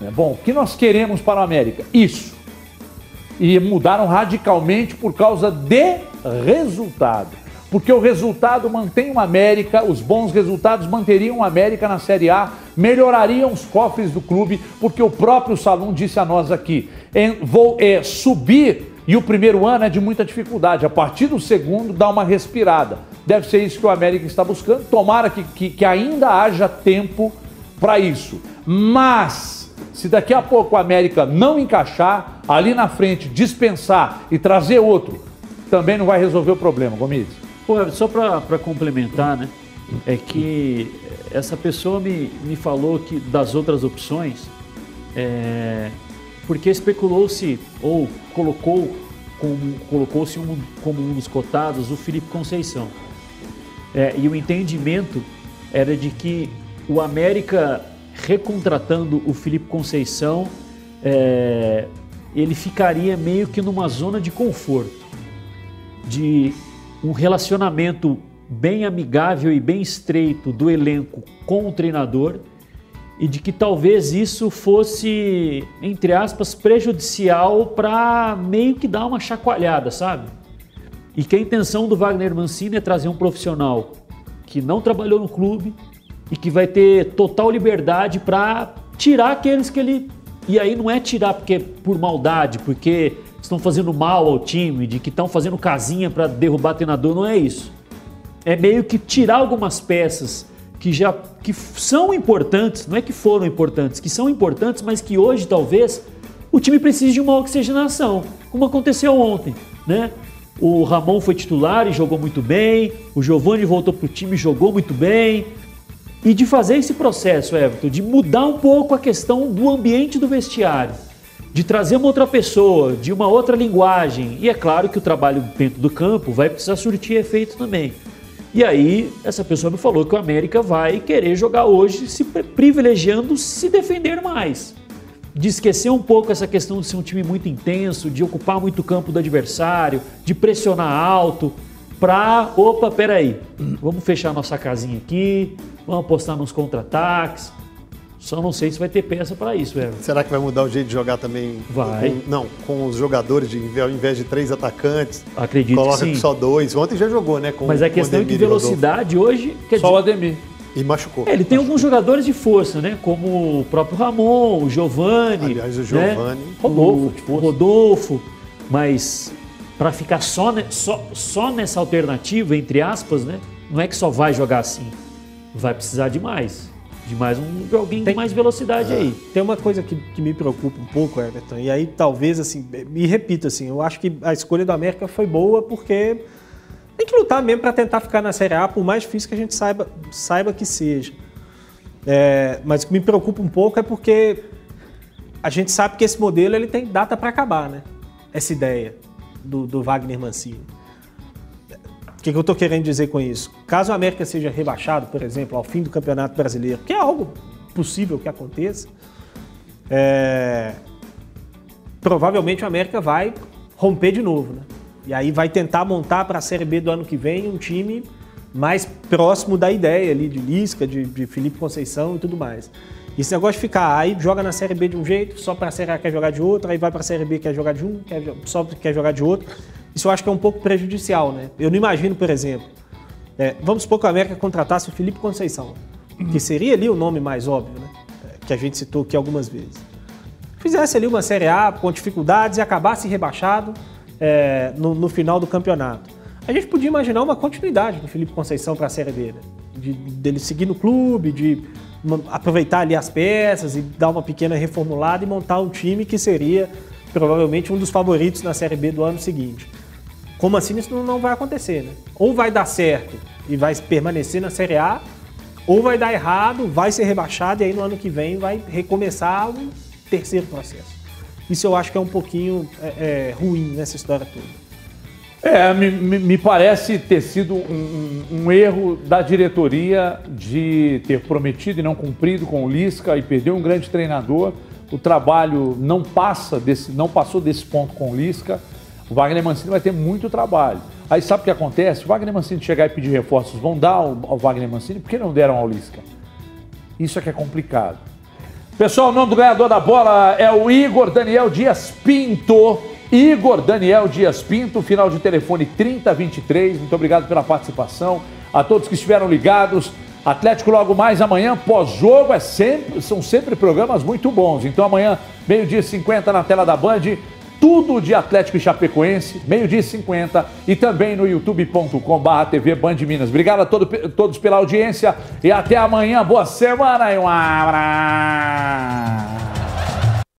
né? Bom, o que nós queremos para o América? Isso. E mudaram radicalmente por causa de resultado. Porque o resultado mantém o América, os bons resultados manteriam o América na Série A, melhorariam os cofres do clube, porque o próprio Salum disse a nós aqui: vou é, subir e o primeiro ano é de muita dificuldade. A partir do segundo, dá uma respirada. Deve ser isso que o América está buscando. Tomara que, que, que ainda haja tempo para isso. Mas, se daqui a pouco o América não encaixar, ali na frente, dispensar e trazer outro, também não vai resolver o problema, Gomes. Pô, só para complementar, né? É que essa pessoa me, me falou que das outras opções, é, porque especulou-se ou colocou como colocou-se um, como um dos cotados o Felipe Conceição. É, e o entendimento era de que o América recontratando o Felipe Conceição, é, ele ficaria meio que numa zona de conforto de um relacionamento bem amigável e bem estreito do elenco com o treinador e de que talvez isso fosse, entre aspas, prejudicial para meio que dar uma chacoalhada, sabe? E que a intenção do Wagner Mancini é trazer um profissional que não trabalhou no clube e que vai ter total liberdade para tirar aqueles que ele. E aí não é tirar porque por maldade, porque estão fazendo mal ao time, de que estão fazendo casinha para derrubar treinador, não é isso. É meio que tirar algumas peças que já que são importantes, não é que foram importantes, que são importantes, mas que hoje talvez o time precisa de uma oxigenação, como aconteceu ontem, né? O Ramon foi titular e jogou muito bem, o Giovani voltou para o time e jogou muito bem. E de fazer esse processo, Everton, de mudar um pouco a questão do ambiente do vestiário, de trazer uma outra pessoa, de uma outra linguagem. E é claro que o trabalho dentro do campo vai precisar surtir efeito também. E aí, essa pessoa me falou que o América vai querer jogar hoje se privilegiando se defender mais. De esquecer um pouco essa questão de ser um time muito intenso, de ocupar muito o campo do adversário, de pressionar alto, para, opa, peraí, vamos fechar nossa casinha aqui, vamos apostar nos contra-ataques. Só não sei se vai ter peça para isso, Everton. Será que vai mudar o jeito de jogar também? Vai. Com, não, com os jogadores, de, ao invés de três atacantes, Acredito coloca que sim. só dois. Ontem já jogou, né? Com Mas a com questão é que velocidade hoje. Quer Só o dizer, Ademir. E machucou. é, ele tem alguns jogadores de força, né? Como o próprio Ramon, o Giovani. Aliás, o né? Giovani. Rodolfo, o. Rodolfo. Mas para ficar só, ne- só, só nessa alternativa, entre aspas, né? Não é que só vai jogar assim. Vai precisar de mais. De mais um, de alguém Tem- com mais velocidade aí. Tem uma coisa que, que me preocupa um pouco, Everton, e aí talvez, assim, me repito, assim, eu acho que a escolha do América foi boa porque tem que lutar mesmo para tentar ficar na Série A, por mais difícil que a gente saiba, saiba que seja. É, mas o que me preocupa um pouco é porque a gente sabe que esse modelo ele tem data para acabar, né? Essa ideia do, do Wagner Mancini. O que, que eu estou querendo dizer com isso? Caso o América seja rebaixado, por exemplo, ao fim do Campeonato Brasileiro, que é algo possível que aconteça, é, provavelmente o América vai romper de novo, né? E aí vai tentar montar para a Série B do ano que vem um time mais próximo da ideia ali de Lisca, de, de Felipe Conceição e tudo mais. E esse negócio de ficar, aí joga na Série B de um jeito, só para a Série A quer jogar de outro, aí vai para a Série B quer jogar de um, quer, só quer jogar de outro. Isso eu acho que é um pouco prejudicial, né? Eu não imagino, por exemplo, é, vamos supor que o América contratasse o Felipe Conceição, que seria ali o nome mais óbvio, né? Que a gente citou aqui algumas vezes. Fizesse ali uma Série A com dificuldades e acabasse rebaixado é, no, no final do campeonato. A gente podia imaginar uma continuidade do Felipe Conceição para a Série B, né? de, dele seguir no clube, de aproveitar ali as peças e dar uma pequena reformulada e montar um time que seria provavelmente um dos favoritos na Série B do ano seguinte. Como assim isso não- vai acontecer, né? Ou vai dar certo e vai permanecer na Série A, ou vai dar errado, vai ser rebaixado e aí no ano que vem vai recomeçar um terceiro processo. Isso eu acho que é um pouquinho é, é, ruim nessa história toda. É, me, me- parece ter sido um, um- erro da diretoria de ter prometido e não cumprido com o Lisca e perder um grande treinador. O trabalho não passa desse, não passou desse ponto com o Lisca. O Wagner Mancini vai ter muito trabalho. Aí sabe o que acontece? O Wagner Mancini chegar e pedir reforços, vão dar ao, ao Wagner Mancini, por que não deram ao Lisca? Isso é que é complicado. Pessoal, o nome do ganhador da bola é o Igor Daniel Dias Pinto. Igor Daniel Dias Pinto, final de telefone 3023. Muito obrigado pela participação. A todos que estiveram ligados. Atlético logo mais amanhã, pós-jogo, é sempre, são sempre programas muito bons. Então amanhã, meio-dia e 50 na tela da Band, tudo de Atlético e Chapecoense, meio-dia e 50, e também no youtube.com.br TV Band Minas. Obrigado a todo, todos pela audiência e até amanhã. Boa semana e um abraço!